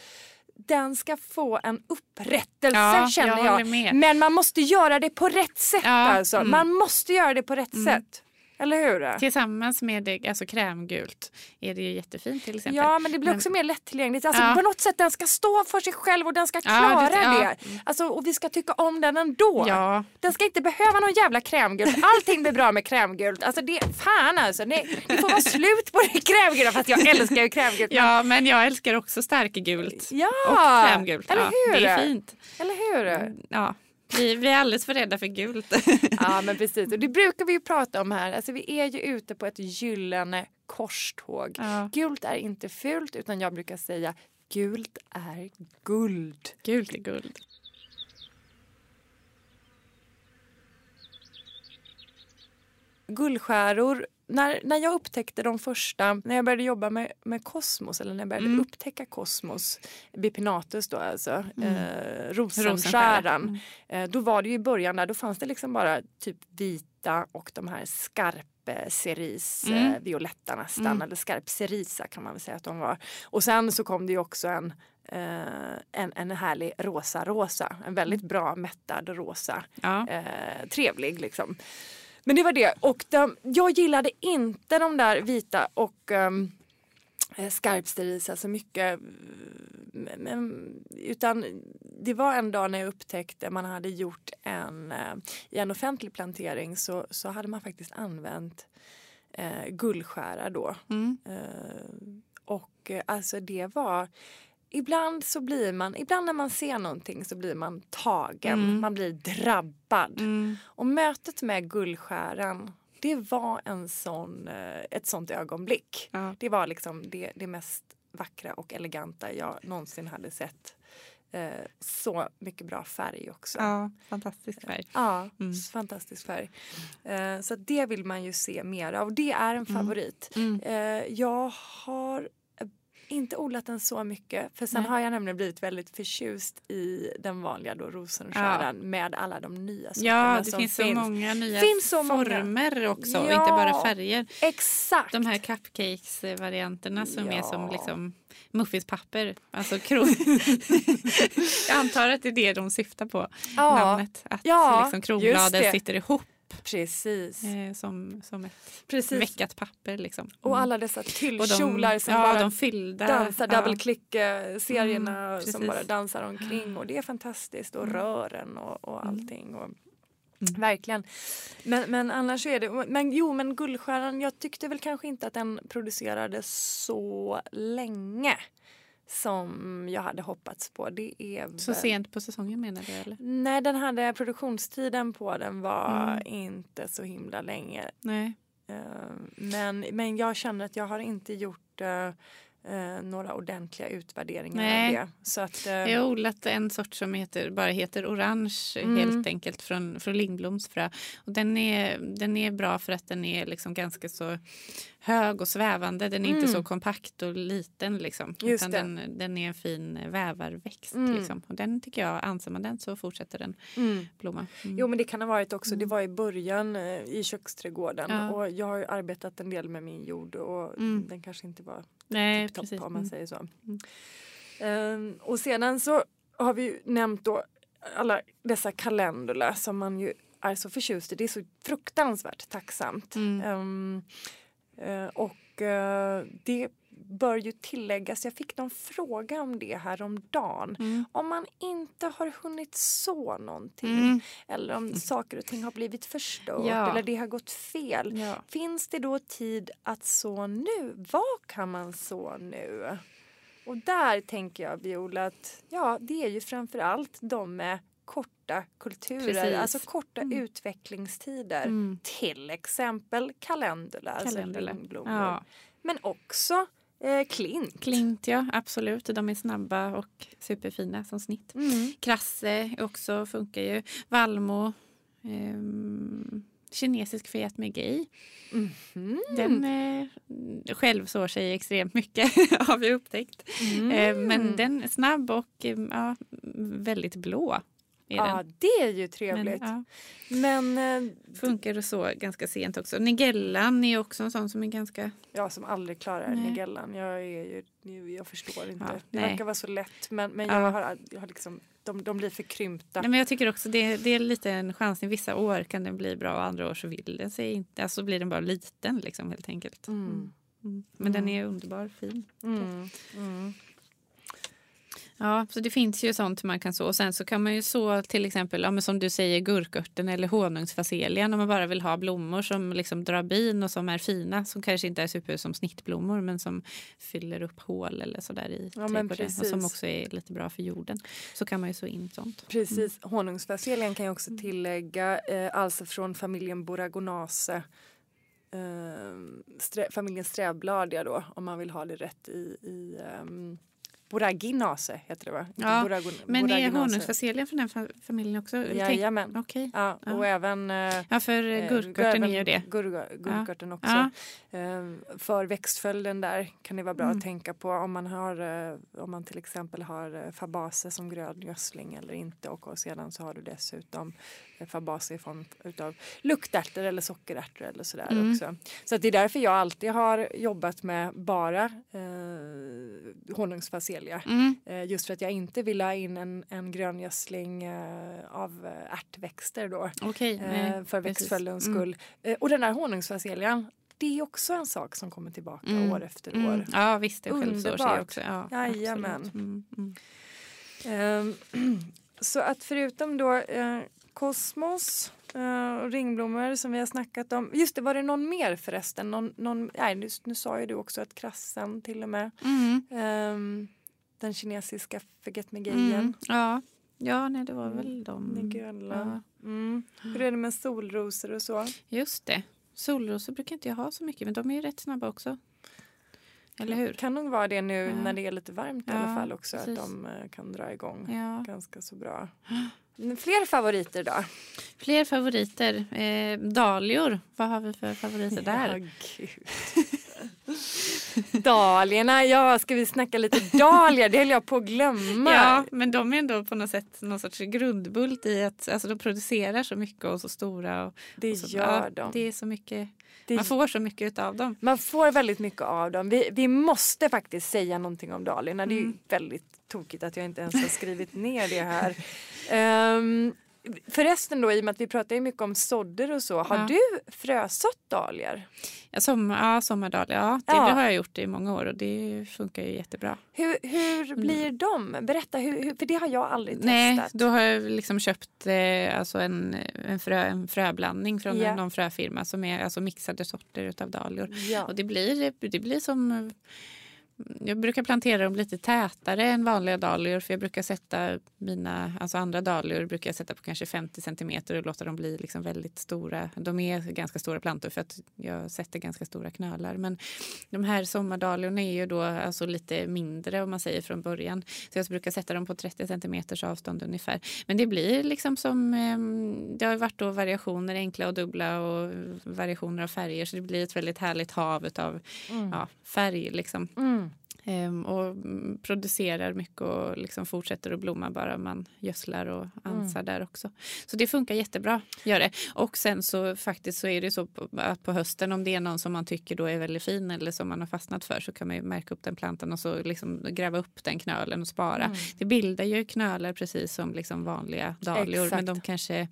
den ska få en upprättelse ja, känner jag. jag. Men man måste göra det på rätt sätt ja, alltså. Mm. Man måste göra det på rätt mm. sätt. Eller hur? Tillsammans med alltså, krämgult är det ju jättefint till exempel. Ja men det blir också mer lättillgängligt. Alltså, ja. På något sätt den ska stå för sig själv och den ska klara ja, det. Ja. det. Alltså, och vi ska tycka om den ändå. Ja. Den ska inte behöva någon jävla krämgult. Allting blir bra med krämgult. Alltså det, fan alltså. Nej, det får vara slut på det krämgula fast jag älskar ju krämgult. Ja men jag älskar också starkgult. Ja. Och krämgult. Eller hur? det är fint. Eller hur? Mm, ja. Vi, vi är alldeles för rädda för gult. ja men precis och det brukar vi ju prata om här. Alltså vi är ju ute på ett gyllene korståg. Ja. Gult är inte fult utan jag brukar säga gult är guld. Gult är guld. Guldskäror när, när jag upptäckte de första, när jag började jobba med, med kosmos eller när jag började mm. upptäcka kosmos, bipinatus då alltså, mm. eh, rosenskäran. Mm. Eh, då var det ju i början där, då fanns det liksom bara typ vita och de här skarp ceris, mm. eh, violetta nästan, mm. eller skarp cerisa kan man väl säga att de var. Och sen så kom det ju också en Uh, en, en härlig rosa rosa. En väldigt bra mättad rosa. Ja. Uh, trevlig liksom. Men det var det. Och de, jag gillade inte de där vita och um, skarpsterisa så mycket. Men, utan det var en dag när jag upptäckte man hade gjort en, uh, i en offentlig plantering så, så hade man faktiskt använt uh, gullskära då. Mm. Uh, och alltså det var ibland så blir man, ibland när man ser någonting så blir man tagen, mm. man blir drabbad. Mm. Och mötet med guldskäran det var en sån, eh, ett sånt ögonblick. Ja. Det var liksom det, det mest vackra och eleganta jag någonsin hade sett. Eh, så mycket bra färg också. Ja, fantastisk färg. Ja, mm. fantastisk färg. Eh, så det vill man ju se mer av. Det är en mm. favorit. Mm. Eh, jag har inte odlat den så mycket för sen Nej. har jag nämligen blivit väldigt förtjust i den vanliga då rosenskäran ja. med alla de nya sorterna Ja, det finns så finns. många nya finns så former många. också ja, och inte bara färger. Exakt. De här cupcakes-varianterna som ja. är som liksom muffinspapper. Alltså kron... jag antar att det är det de syftar på, ja. namnet. Att ja, liksom kronbladen sitter ihop Precis. Eh, som, som ett Precis. veckat papper. Liksom. Mm. Och alla dessa tyllkjolar som ja, bara de fyllda, dansar, ja. double click-serierna mm, som bara dansar omkring. Och det är fantastiskt. Och mm. rören och, och mm. allting. Och, Mm. Verkligen. Men, men annars är det, men jo men Guldstjärnan, jag tyckte väl kanske inte att den producerades så länge som jag hade hoppats på. Det är Så sent på säsongen menar du? Eller? Nej, den hade produktionstiden på den var mm. inte så himla länge. Nej. Uh, men, men jag känner att jag har inte gjort uh, eh, några ordentliga utvärderingar Nej. av det. Så att, eh, jag har odlat en sort som heter, bara heter orange mm. helt enkelt från, från Lindbloms frö. Och den, är, den är bra för att den är liksom ganska så hög och svävande. Den är mm. inte så kompakt och liten. Liksom, Just utan den, den, är en fin vävarväxt. Mm. Liksom. Och den tycker jag, anser man den så fortsätter den mm. blomma. Mm. Jo men det kan ha varit också, det mm. var i början eh, i köksträdgården ja. och jag har arbetat en del med min jord och den kanske inte var Nej, topp om man mm. säger så. Um, och sedan så har vi nämnt då alla dessa kalendula som man ju är så förtjust i. Det är så fruktansvärt tacksamt. Mm. Um, uh, och uh, det bör ju tilläggas, jag fick någon fråga om det här om dagen. Mm. Om man inte har hunnit så någonting mm. eller om saker och ting har blivit förstört ja. eller det har gått fel. Ja. Finns det då tid att så nu? Vad kan man så nu? Och där tänker jag Viola att ja, det är ju framförallt de med korta kulturer, Precis. alltså korta mm. utvecklingstider. Mm. Till exempel kalendula, kalendula. alltså ringblommor. Ja. Men också Eh, klint. Klint, ja absolut. De är snabba och superfina som snitt. Mm. Krasse också funkar ju. Valmo. ehm, kinesisk Fiat Megay. Mhm. Den eh, själv sår sig extremt mycket har vi upptäckt. Mm. Eh, men den är snabb och eh, ja, väldigt blå. Ja, den. det är ju trevligt. Men, Men, ja, eh, funkar och så ganska sent också. Nigellan är också en sån som är ganska... jag som aldrig klarar Nej. Nigellan, jag, är ju, jag förstår inte. Ja, det nej. verkar vara så lätt men, men Ja. jag har, jag har liksom, de, de blir för krympta. Nej, men jag tycker också det, det är lite en chansning. Vissa år kan den bli bra och andra år så vill den sig inte. Alltså blir den bara liten liksom helt enkelt. Mm. Mm. Men den är underbar fin. Mm. Mm. Ja, så det finns ju sånt man kan så. Och sen så kan man ju så till exempel, ja, som du säger, gurkörten eller honungsfaselian om man bara vill ha blommor som liksom drar bin och som är fina. Som kanske inte är super som snittblommor men som fyller upp hål eller sådär i Ja, men trädgården. Och som också är lite bra för jorden. Så kan man ju så in sånt. Precis, honungsfaselian kan jag Mm. också tillägga, eh, alltså från familjen Boragonace. Eh, strä, familjen strävbladiga då, om man vill ha det rätt i, i um, Boraginace heter det va? Ja, Boragon, Men är Boraginace. honungsfaselian från den fa- familjen också? Jajamän. Okej. Ja, Ja. och även eh, Ja, för Eh, gurkörten är ju det. Gur, gurkörten också. Ja. Eh, för växtföljden där kan det vara bra Mm. att tänka på om man, har, eh, om man till exempel har eh, fabace som grödgödsling eller inte och, och sedan så har du dessutom eh, fabace i form utav luktärtor eller sockerärtor eller sådär Mm. också. Så det är därför jag alltid har jobbat med bara eh, honungsfacelia. Mm. Eh, Just för att jag inte vill ha in en, en gröngödsling eh, av eh, ärtväxter då. Nej, Eh, för precis. växtföljdens Mm. skull. Eh, och den här honungsfaselian, det är också en sak som kommer tillbaka Mm. år efter Mm. år. Ja visst, det självsår sig Underbart. också. Ja, Jajamän. Mm. Mm. Ehm, så att förutom då eh, kosmos eh, och ringblommor som vi har snackat om. Just det, var det någon mer förresten? Någon, någon, nej, nu, nu sa ju du också att krassen till och med. Mm. Ehm, den kinesiska förget-mig-gejen. Mm. Ja. ja, nej det var väl de. Nigella. Ja. Mm. Hur är det med solrosor och så? Just det. Solrosor brukar inte jag ha så mycket men de är ju rätt snabba också. Eller hur? Kan nog vara det nu Ja. när det är lite varmt i Ja, alla fall också. precis. Att de eh, kan dra igång ganska så bra. Men Fler favoriter då? Fler favoriter. Eh, dahlior. Vad har vi för favoriter där? Ja, gud. Dahliorna, ja ska vi snacka lite dahlior? Det höll jag på att glömma. Ja, men de är ändå på något sätt någon sorts grundbult i att alltså, de producerar så mycket och så stora. Och, det och så, gör ja, de. Det är så mycket, Det- man får så mycket av dem. Man får väldigt mycket av dem. Vi, vi måste faktiskt säga någonting om dahliorna. Det är Mm. väldigt tokigt att jag inte ens har skrivit ner det här. Ehm, förresten då, i och med att vi pratar ju mycket om sådder och så. Har Ja. du frösått dahlior? Ja, som, ja sommardahlia, ja, det, Ja. det har jag gjort i många år och det funkar ju jättebra. Hur, hur blir de? Berätta, hur, hur, för det har jag aldrig Mm. Nej, testat. då har jag liksom köpt eh, alltså en, en, frö, en fröblandning från Ja. någon fröfirma som är alltså mixade sorter utav dahlior. Ja. Och det blir, det blir som... Jag brukar plantera dem lite tätare än vanliga dahlior för jag brukar sätta mina, alltså andra dahlior brukar jag sätta på kanske 50 centimeter och låta dem bli liksom väldigt stora. De är ganska stora plantor för att jag sätter ganska stora knölar. Men de här sommardahliorna är ju då alltså lite mindre om man säger från början. Så jag brukar sätta dem på 30 centimeters avstånd ungefär. Men det blir liksom som, ehm, det har varit då variationer, enkla och dubbla och variationer av färger så det blir ett väldigt härligt hav av Mm. ja, färg liksom. Mm. Ehm, och mm, producerar mycket och liksom fortsätter att blomma bara man gödslar och ansar där också. Så det funkar jättebra, gör det. Och sen så faktiskt så är det så att på hösten om det är någon som man tycker då är väldigt fin eller som man har fastnat för så kan man ju märka upp den plantan och så liksom gräva upp den knölen och spara. Mm. Det bildar ju knölar precis som liksom vanliga dahlior Exakt. men de kanske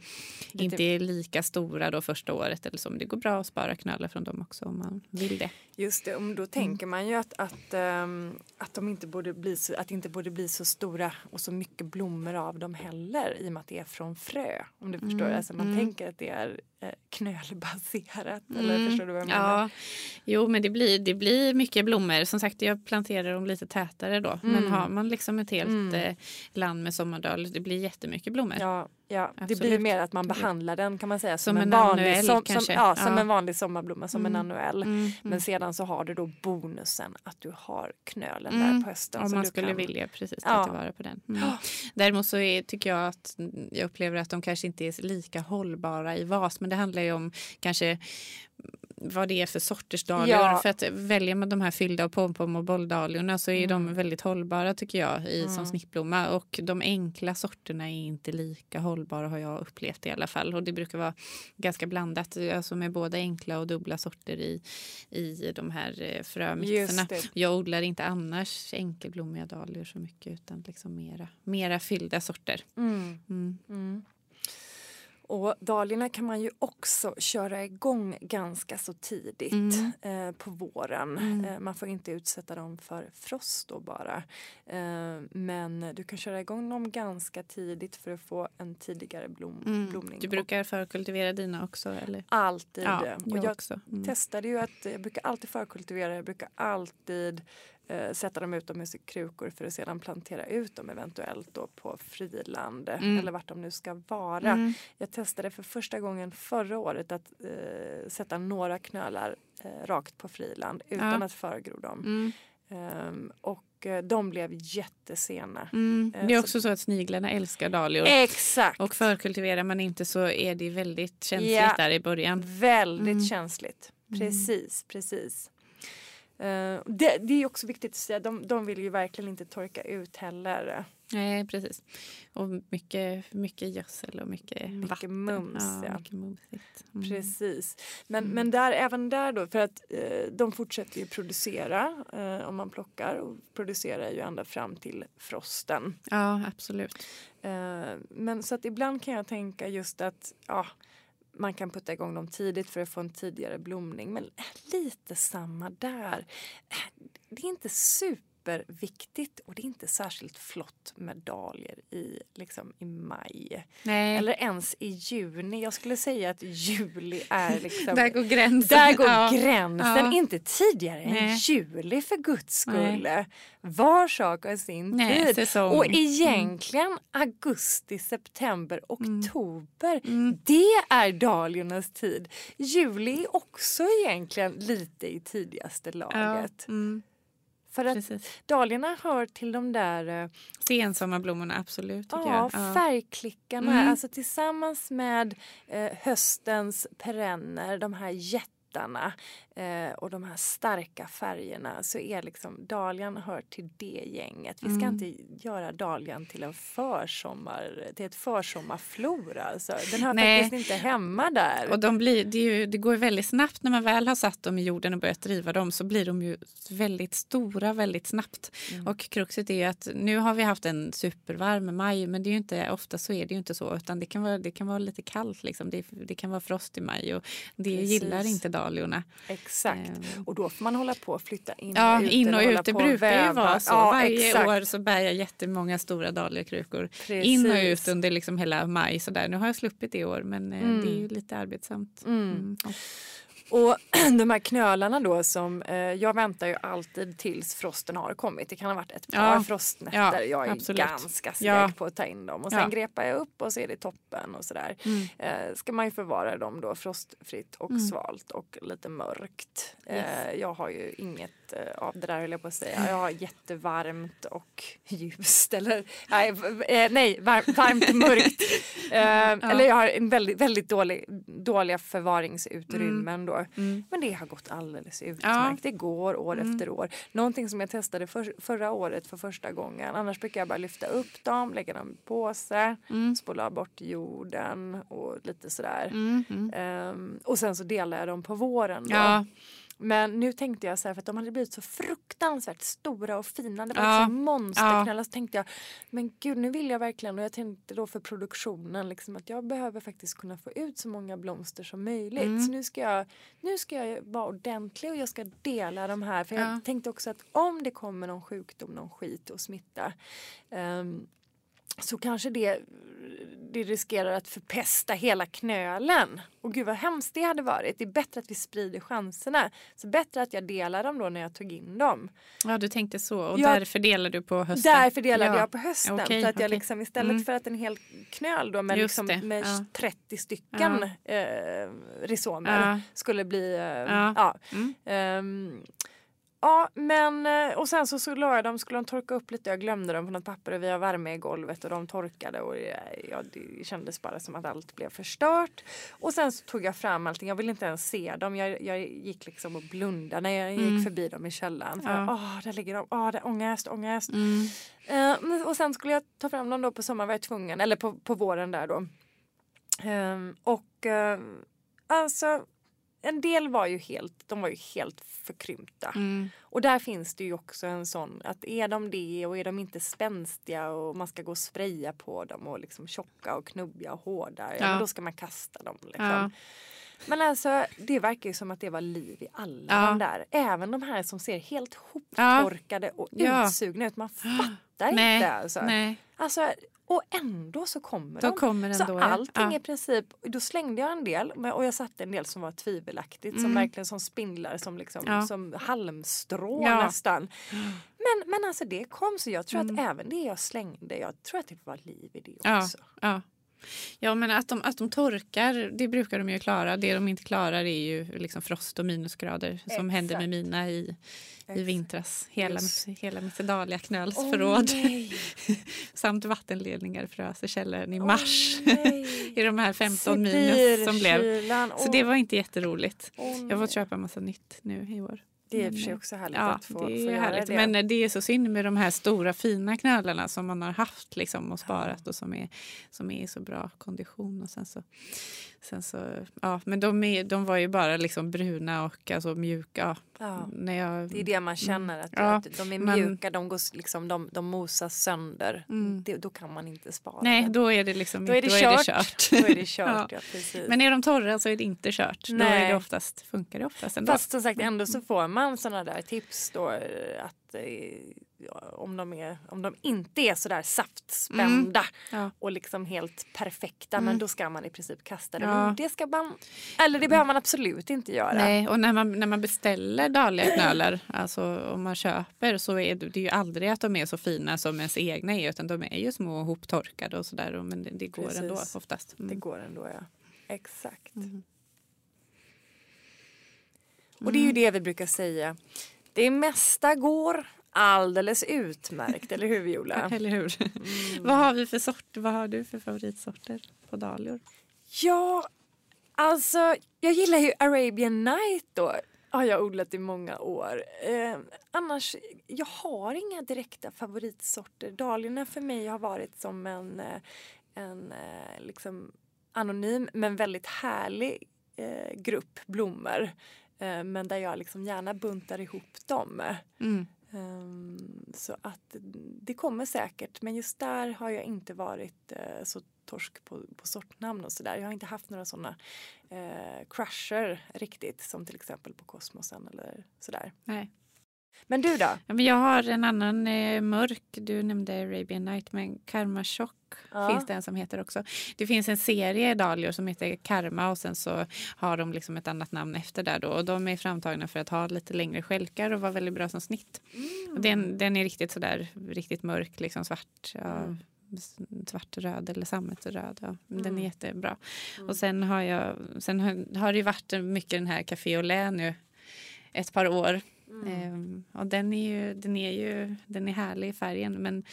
Lite- inte är lika stora då första året eller så. Men det går bra att spara knölar från dem också om man vill det. Just det, om då tänker man ju att, att, ehm, att, de inte borde bli så, att det inte borde bli så stora och så mycket blommor av dem heller i och med att det är från frö. Om du förstår, Mm, alltså man mm. tänker att det är eh, knölbaserat. Eller Mm, förstår du vad jag menar? Ja, jo men det blir, det blir mycket blommor. Som sagt jag planterar dem lite tätare då. Men Mm. har man liksom ett helt Mm. eh, land med sommardal, det blir jättemycket blommor. Ja, ja. det Absolut. blir mer att man behandlar den kan man säga som, Som en, en vanlig, annuell som, som, ja, som Ja. en vanlig sommarblomma, som en Mm. annuell. Mm, Men mm. sedan så har du då bonusen att du har knölen Mm. där på hösten. Om man du skulle kan... vilja precis ta Ja. tillvara på den. Mm. Däremot så är, tycker jag att mm, jag upplever att de kanske inte är lika hållbara i vas. Men det handlar ju om kanske vad det är för sorters dahlior. Ja. För att väljer man de här fyllda av pompom och bolldahliorna så är Mm. de väldigt hållbara tycker jag i, Mm. som snittblomma. Och de enkla sorterna är inte lika hållbara har jag upplevt i alla fall. Och det brukar vara ganska blandat, alltså med både enkla och dubbla sorter i, i de här eh, frömixerna. Jag odlar inte annars enkelblommiga dahlior så mycket utan liksom mera, mera fyllda sorter. Mm. Och dahliorna kan man ju också köra igång ganska så tidigt Mm. eh, på våren. Mm. Eh, man får inte utsätta dem för frost då bara. Eh, men du kan köra igång dem ganska tidigt för att få en tidigare blom, Mm. blomning. Du brukar förkultivera dina också? Eller? alltid. Ja, och jag jag också. Mm. testade ju att jag brukar alltid förkultivera, jag brukar alltid eh, sätta dem utomhus i krukor för att sedan plantera ut dem eventuellt då på friland eh, Mm. eller vart de nu ska vara. Mm. Jag testade för första gången förra året att eh, sätta några knölar eh, rakt på friland utan Ja. att förgro dem. Mm. Ehm, och eh, de blev jättesena. Mm. Det är så- också så att sniglarna älskar dahlior. Exakt! Och förkultiverar man inte så är det väldigt känsligt Ja. där i början. Väldigt Mm. känsligt. Mm. Precis, Eh, det, det är också viktigt att säga, de, de vill ju verkligen inte torka ut heller. Nej, precis. Och mycket, mycket gödsel och mycket, Mycket vatten. mums, ja. Mycket mumsigt. Mm. Precis. Men, Mm. men där, även där då, för att eh, de fortsätter ju producera eh, om man plockar och producerar ju ända fram till frosten. Ja, absolut. Eh, men så att ibland kan jag tänka just att ja, man kan putta igång dem tidigt för att få en tidigare blomning. Men lite samma där. Äh, det är inte super superviktigt och det är inte särskilt flott med dahlior i, liksom, i maj. Nej, Eller ens i juni. Jag skulle säga att juli är liksom... där går gränsen. Där går Ja. gränsen, Ja. inte tidigare än Nej. juli för guds Nej. skull. Var sak har sin Nej, tid. säsong. Och egentligen augusti, september, oktober. Mm. Det är dahliornas tid. Juli är också egentligen lite i tidigaste Ja, laget. mm, För att precis. dahliorna hör till de där eh, Sensomarblommorna, absolut. Ja, jag. Färgklickarna. Mm. Alltså tillsammans med eh, höstens perenner, de här jättarna eh, och de här starka färgerna så är liksom dahlian hör till det gänget. Vi ska Mm. inte göra dahlian till en försommar, till ett försommarflora. Alltså. Den hör Nej. faktiskt inte hemma där. Och de blir, det, ju, det går ju väldigt snabbt när man väl har satt dem i jorden och börjat driva dem så blir de ju väldigt stora väldigt snabbt. Mm. Och kruxet är ju att nu har vi haft en supervarm maj men det är ju inte, ofta så är det ju inte så utan det kan vara, det kan vara lite kallt liksom. Det, det kan vara frost i maj och det Precis. gillar inte dahliorna. Exakt. Ehm. Och då får man hålla på och flytta in Ja, och ut. in och ut. Det brukar ju vara så. Ja, Varje exakt. år så bär jag jättemånga stora dahliakrukor in och ut under liksom hela maj. Så där. Nu har jag sluppit det i år men eh, Mm. det är ju lite arbetsamt. Mm. Mm. Och- de här knölarna då som, eh, jag väntar ju alltid tills frosten har kommit. Det kan ha varit ett par Ja, frostnätter. ja, jag är absolut. ganska seg Ja. på att ta in dem. Och sen grepar jag upp och så är det toppen och sådär. Mm. Eh, ska man ju förvara dem då frostfritt och Mm. svalt och lite mörkt. Eh, Yes. jag har ju inget eh, av det där höll jag på att säga. Jag har jättevarmt och ljust. Eller nej, eh, nej var, varmt och mörkt. Eh, Eller jag har en väldigt, väldigt dålig, dåliga förvaringsutrymmen då. Mm. Men det har gått alldeles utmärkt. Det går år Mm. efter år. Någonting som jag testade för, förra året för första gången. Annars brukar jag bara lyfta upp dem, lägga dem i påse, Mm. spola bort jorden och lite sådär. Ehm, och sen så delar jag dem på våren. Då. Ja, Men nu tänkte jag så här för att de hade blivit så fruktansvärt stora och fina. Det var Ja. liksom monsterknölar. Så tänkte jag men gud nu vill jag verkligen och jag tänkte då för produktionen liksom att jag behöver faktiskt kunna få ut så många blomster som möjligt. Mm. Så nu ska, jag, nu ska jag vara ordentlig och jag ska dela de här. För Ja. jag tänkte också att om det kommer någon sjukdom, någon skit och smitta ehm, så kanske det, det riskerar att förpesta hela knölen. Och gud vad hemskt det hade varit. Det är bättre att vi sprider chanserna. Så bättre att jag delar dem då när jag tog in dem. Ja du tänkte så och Ja. därför delar du på hösten? Därför delade Ja. jag på hösten. Okej, så att jag okej. liksom istället Mm. för att en hel knöl då med, liksom, med ja. 30 stycken eh, risomer Ja. skulle bli... Eh, Ja. ja. Mm. Ehm, ja men eh, och sen så, så la jag dem, skulle de torka upp lite, jag glömde dem på något papper och vi har värme i golvet och de torkade och eh, ja, det kändes bara som att allt blev förstört. Och sen så tog jag fram allting, jag ville inte ens se dem, jag, jag gick liksom och blundade när jag gick Mm. förbi dem i källaren. För Ja. jag, Åh, där ligger de, åh, det är ångest, ångest. Mm. Men- och sen skulle jag ta fram dem då på sommaren var jag tvungen, eller på, på våren där då. Ehm, och eh, alltså en del var ju helt, de var ju helt förkrympta. Mm. Och där finns det ju också en sån att är de det och är de inte spänstiga och man ska gå och spraya på dem och liksom tjocka och knubbiga och hårda, ja. Ja. då ska man kasta dem. Liksom. Ja. Men alltså det verkar ju som att det var liv i alla Ja. de där. Även de här som ser helt hoptorkade och Ja. utsugna ut. Man fattar Nej. inte alltså. Nej, alltså. Och ändå så kommer då de. kommer den Så allting ja. i princip, då slängde jag en del och jag satte en del som var tvivelaktigt som Mm. verkligen som spindlar som, liksom, Ja. som halmstrå Ja. nästan. Men, men alltså det kom så jag tror Mm. att även det jag slängde, jag tror att det var liv i det också. Ja. Ja men att de, att de torkar det brukar de ju klara. Det de inte klarar är ju liksom frost och minusgrader som Exakt. hände med mina i, i vintras. Hela, Just. hela mitt Dahlia-knöls förråd. nej. Samt vattenledningar frös i källaren i mars. nej. I de här 15 minus som blev. Så det var inte jätteroligt. åh, Jag har fått köpa massa nytt nu i år. Det är i och för sig också härligt Ja, att få, det är få härligt. det. Men eh, det är så synd med de här stora fina knölarna som man har haft liksom, och sparat och som är, som är i så bra kondition. Och sen så, sen så, ja, men de, är, de var ju bara liksom bruna och alltså mjuka. ja. När jag, Det är det man känner, att, Mm. Ja, att de är men- mjuka, de, går, liksom, de, de mosas sönder. Mm. Det, då kan man inte spara. Nej, det. då är det liksom Då är det då kört. Är det kört. Då är det kört, Ja. ja. precis. Men är de torra så är det inte kört. Då är Nej. det oftast, funkar det oftast ändå. Fast som sagt ändå så får man sådana där tips då eh, att eh, om, de är, om de inte är sådär saftspända Ja. och liksom helt perfekta Mm. men då ska man i princip kasta det. Ja. Men det ska man, eller det behöver man absolut inte göra. Nej, och när man, när man beställer dahliaknölar, alltså om man köper så är det, det är ju aldrig att de är så fina som ens egna är utan de är ju små och hoptorkade och sådär men det, det går Precis. ändå oftast. Det Mm. går ändå ja. Exakt. Mm. Och det är ju det vi brukar säga. Det mesta går alldeles utmärkt, eller hur Viola? Eller hur? Mm. vad har vi för sorter? Vad har du för favoritsorter på dahlior? Ja, alltså jag gillar ju Arabian Night då. Har jag odlat i många år. Eh, annars, jag har inga direkta favoritsorter. Dahliorna för mig har varit som en, eh, en eh, liksom anonym men väldigt härlig eh, grupp blommor. Eh, men där jag liksom gärna buntar ihop dem. Mm. Um, så att det kommer säkert men just där har jag inte varit uh, så torsk på, på sortnamn och sådär. Jag har inte haft några sådana uh, eh, crusher riktigt som till exempel på Kosmosen eller sådär. Nej. Men du då? Jag har en annan eh, mörk, du nämnde Arabian Night men Karma Chock Ja. finns det en som heter också. Det finns en serie dahlior som heter Karma och sen så har de liksom ett annat namn efter där då och de är framtagna för att ha lite längre stjälkar och vara väldigt bra som snitt. Och Den, den är riktigt sådär riktigt mörk, liksom svart. Ja, Mm. Svartröd eller sammetsröd. Ja. Den Mm. är jättebra. Mm. Och sen har jag sen har, har det varit mycket den här Café lait nu ett par år. Mm. Ehm, och den är ju, den är ju den är härlig i färgen men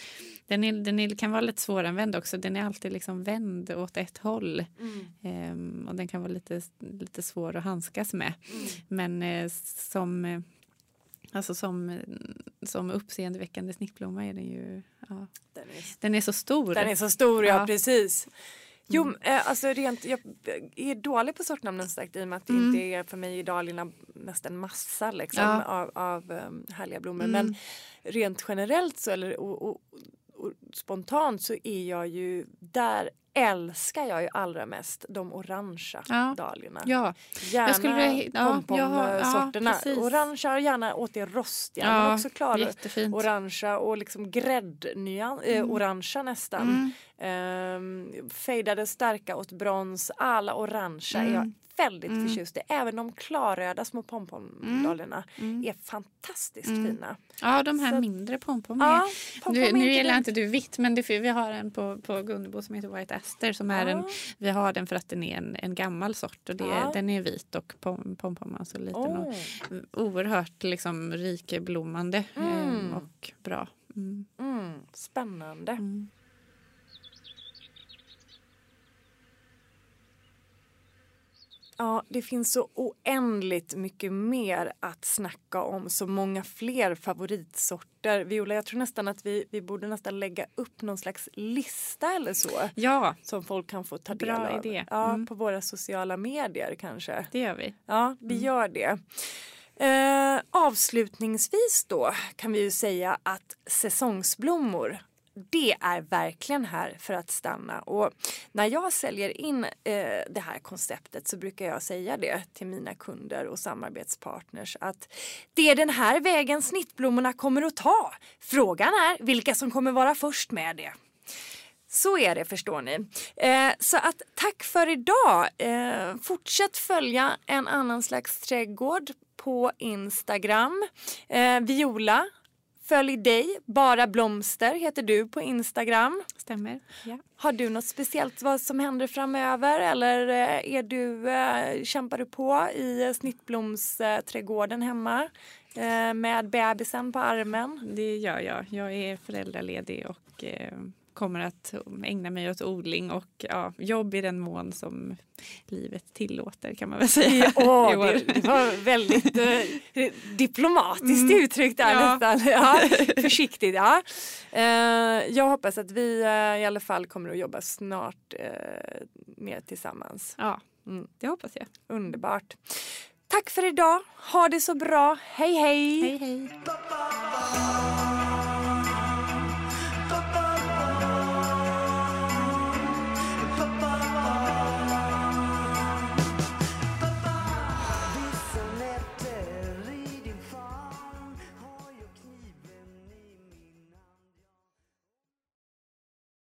den, är, den är, kan vara lite svåranvänd också. Den är alltid liksom vänd åt ett håll. Mm. Ehm, och den kan vara lite, lite svår att handskas med. Mm. Men eh, som, alltså som, som uppseendeväckande snittblomma är den ju ja, Den, är, den är så stor. den är så stor, ja, Ja. precis. Jo, Mm. eh, alltså rent, jag är dålig på sortnamnen sagt i och med att det Mm. inte är för mig är dahliorna mest en massa liksom, Ja. av, av um, härliga blommor. Mm. Men rent generellt så, eller och, och, spontant så är jag ju, där älskar jag ju allra mest de orangea Ja. dahliorna. Ja, Gärna skulle- ja, pompomsorterna. ja, orangea gärna åt det rostiga Ja, men också klara jättefint. orangea och liksom gräddnyan, eh, Mm. orangea nästan. Ehm, fejdade starka åt brons. Alla orangea är jag väldigt Mm. förtjust i. Även de klarröda små pompomdahliorna är fantastiskt fina. ja, de här Så- mindre pompom. Ja, pompom nu nu inte gillar inte du vitt men det, vi har en på, på Gunnebo som heter White Aster. Som är en, Ja. vi har den för att den är en, en gammal sort och det, Ja. den är vit och pom, pompomman så liten. Åh. Och oerhört liksom, rikeblommande Mm. och bra. Mm. Mm, spännande. Ja, det finns så oändligt mycket mer att snacka om. Så många fler favoritsorter. Viola, jag tror nästan att vi, vi borde nästan lägga upp någon slags lista eller så. Ja, Som folk kan få ta del Bra av. idé. Ja, Mm. på våra sociala medier kanske. det gör vi. Ja, vi gör det. Eh, avslutningsvis då kan vi ju säga att säsongsblommor det är verkligen här för att stanna. Och när jag säljer in eh, det här konceptet så brukar jag säga det till mina kunder och samarbetspartners att det är den här vägen snittblommorna kommer att ta. Frågan är vilka som kommer vara först med det. Så är det förstår ni. Eh, så att tack för idag. Eh, fortsätt följa en annan slags trädgård på Instagram. Eh, Viola, följ dig. Bara blomster heter du på Instagram. Stämmer. Ja. Har du något speciellt vad som händer framöver eller eh, är du, eh, kämpar du på i snittblomsträdgården hemma eh, med bebisen på armen? Det gör jag. Jag är föräldraledig och eh, kommer att ägna mig åt odling och ja, jobb i den mån som livet tillåter kan man väl säga. Åh, i år. det, det var väldigt eh, diplomatiskt uttryckt där Ja. nästan. Ja, försiktigt. Ja. Eh, jag hoppas att vi eh, i alla fall kommer att jobba snart eh, mer tillsammans. Ja, Mm. det hoppas jag. Underbart. Tack för idag. Ha det så bra. Hej hej. Hej hej.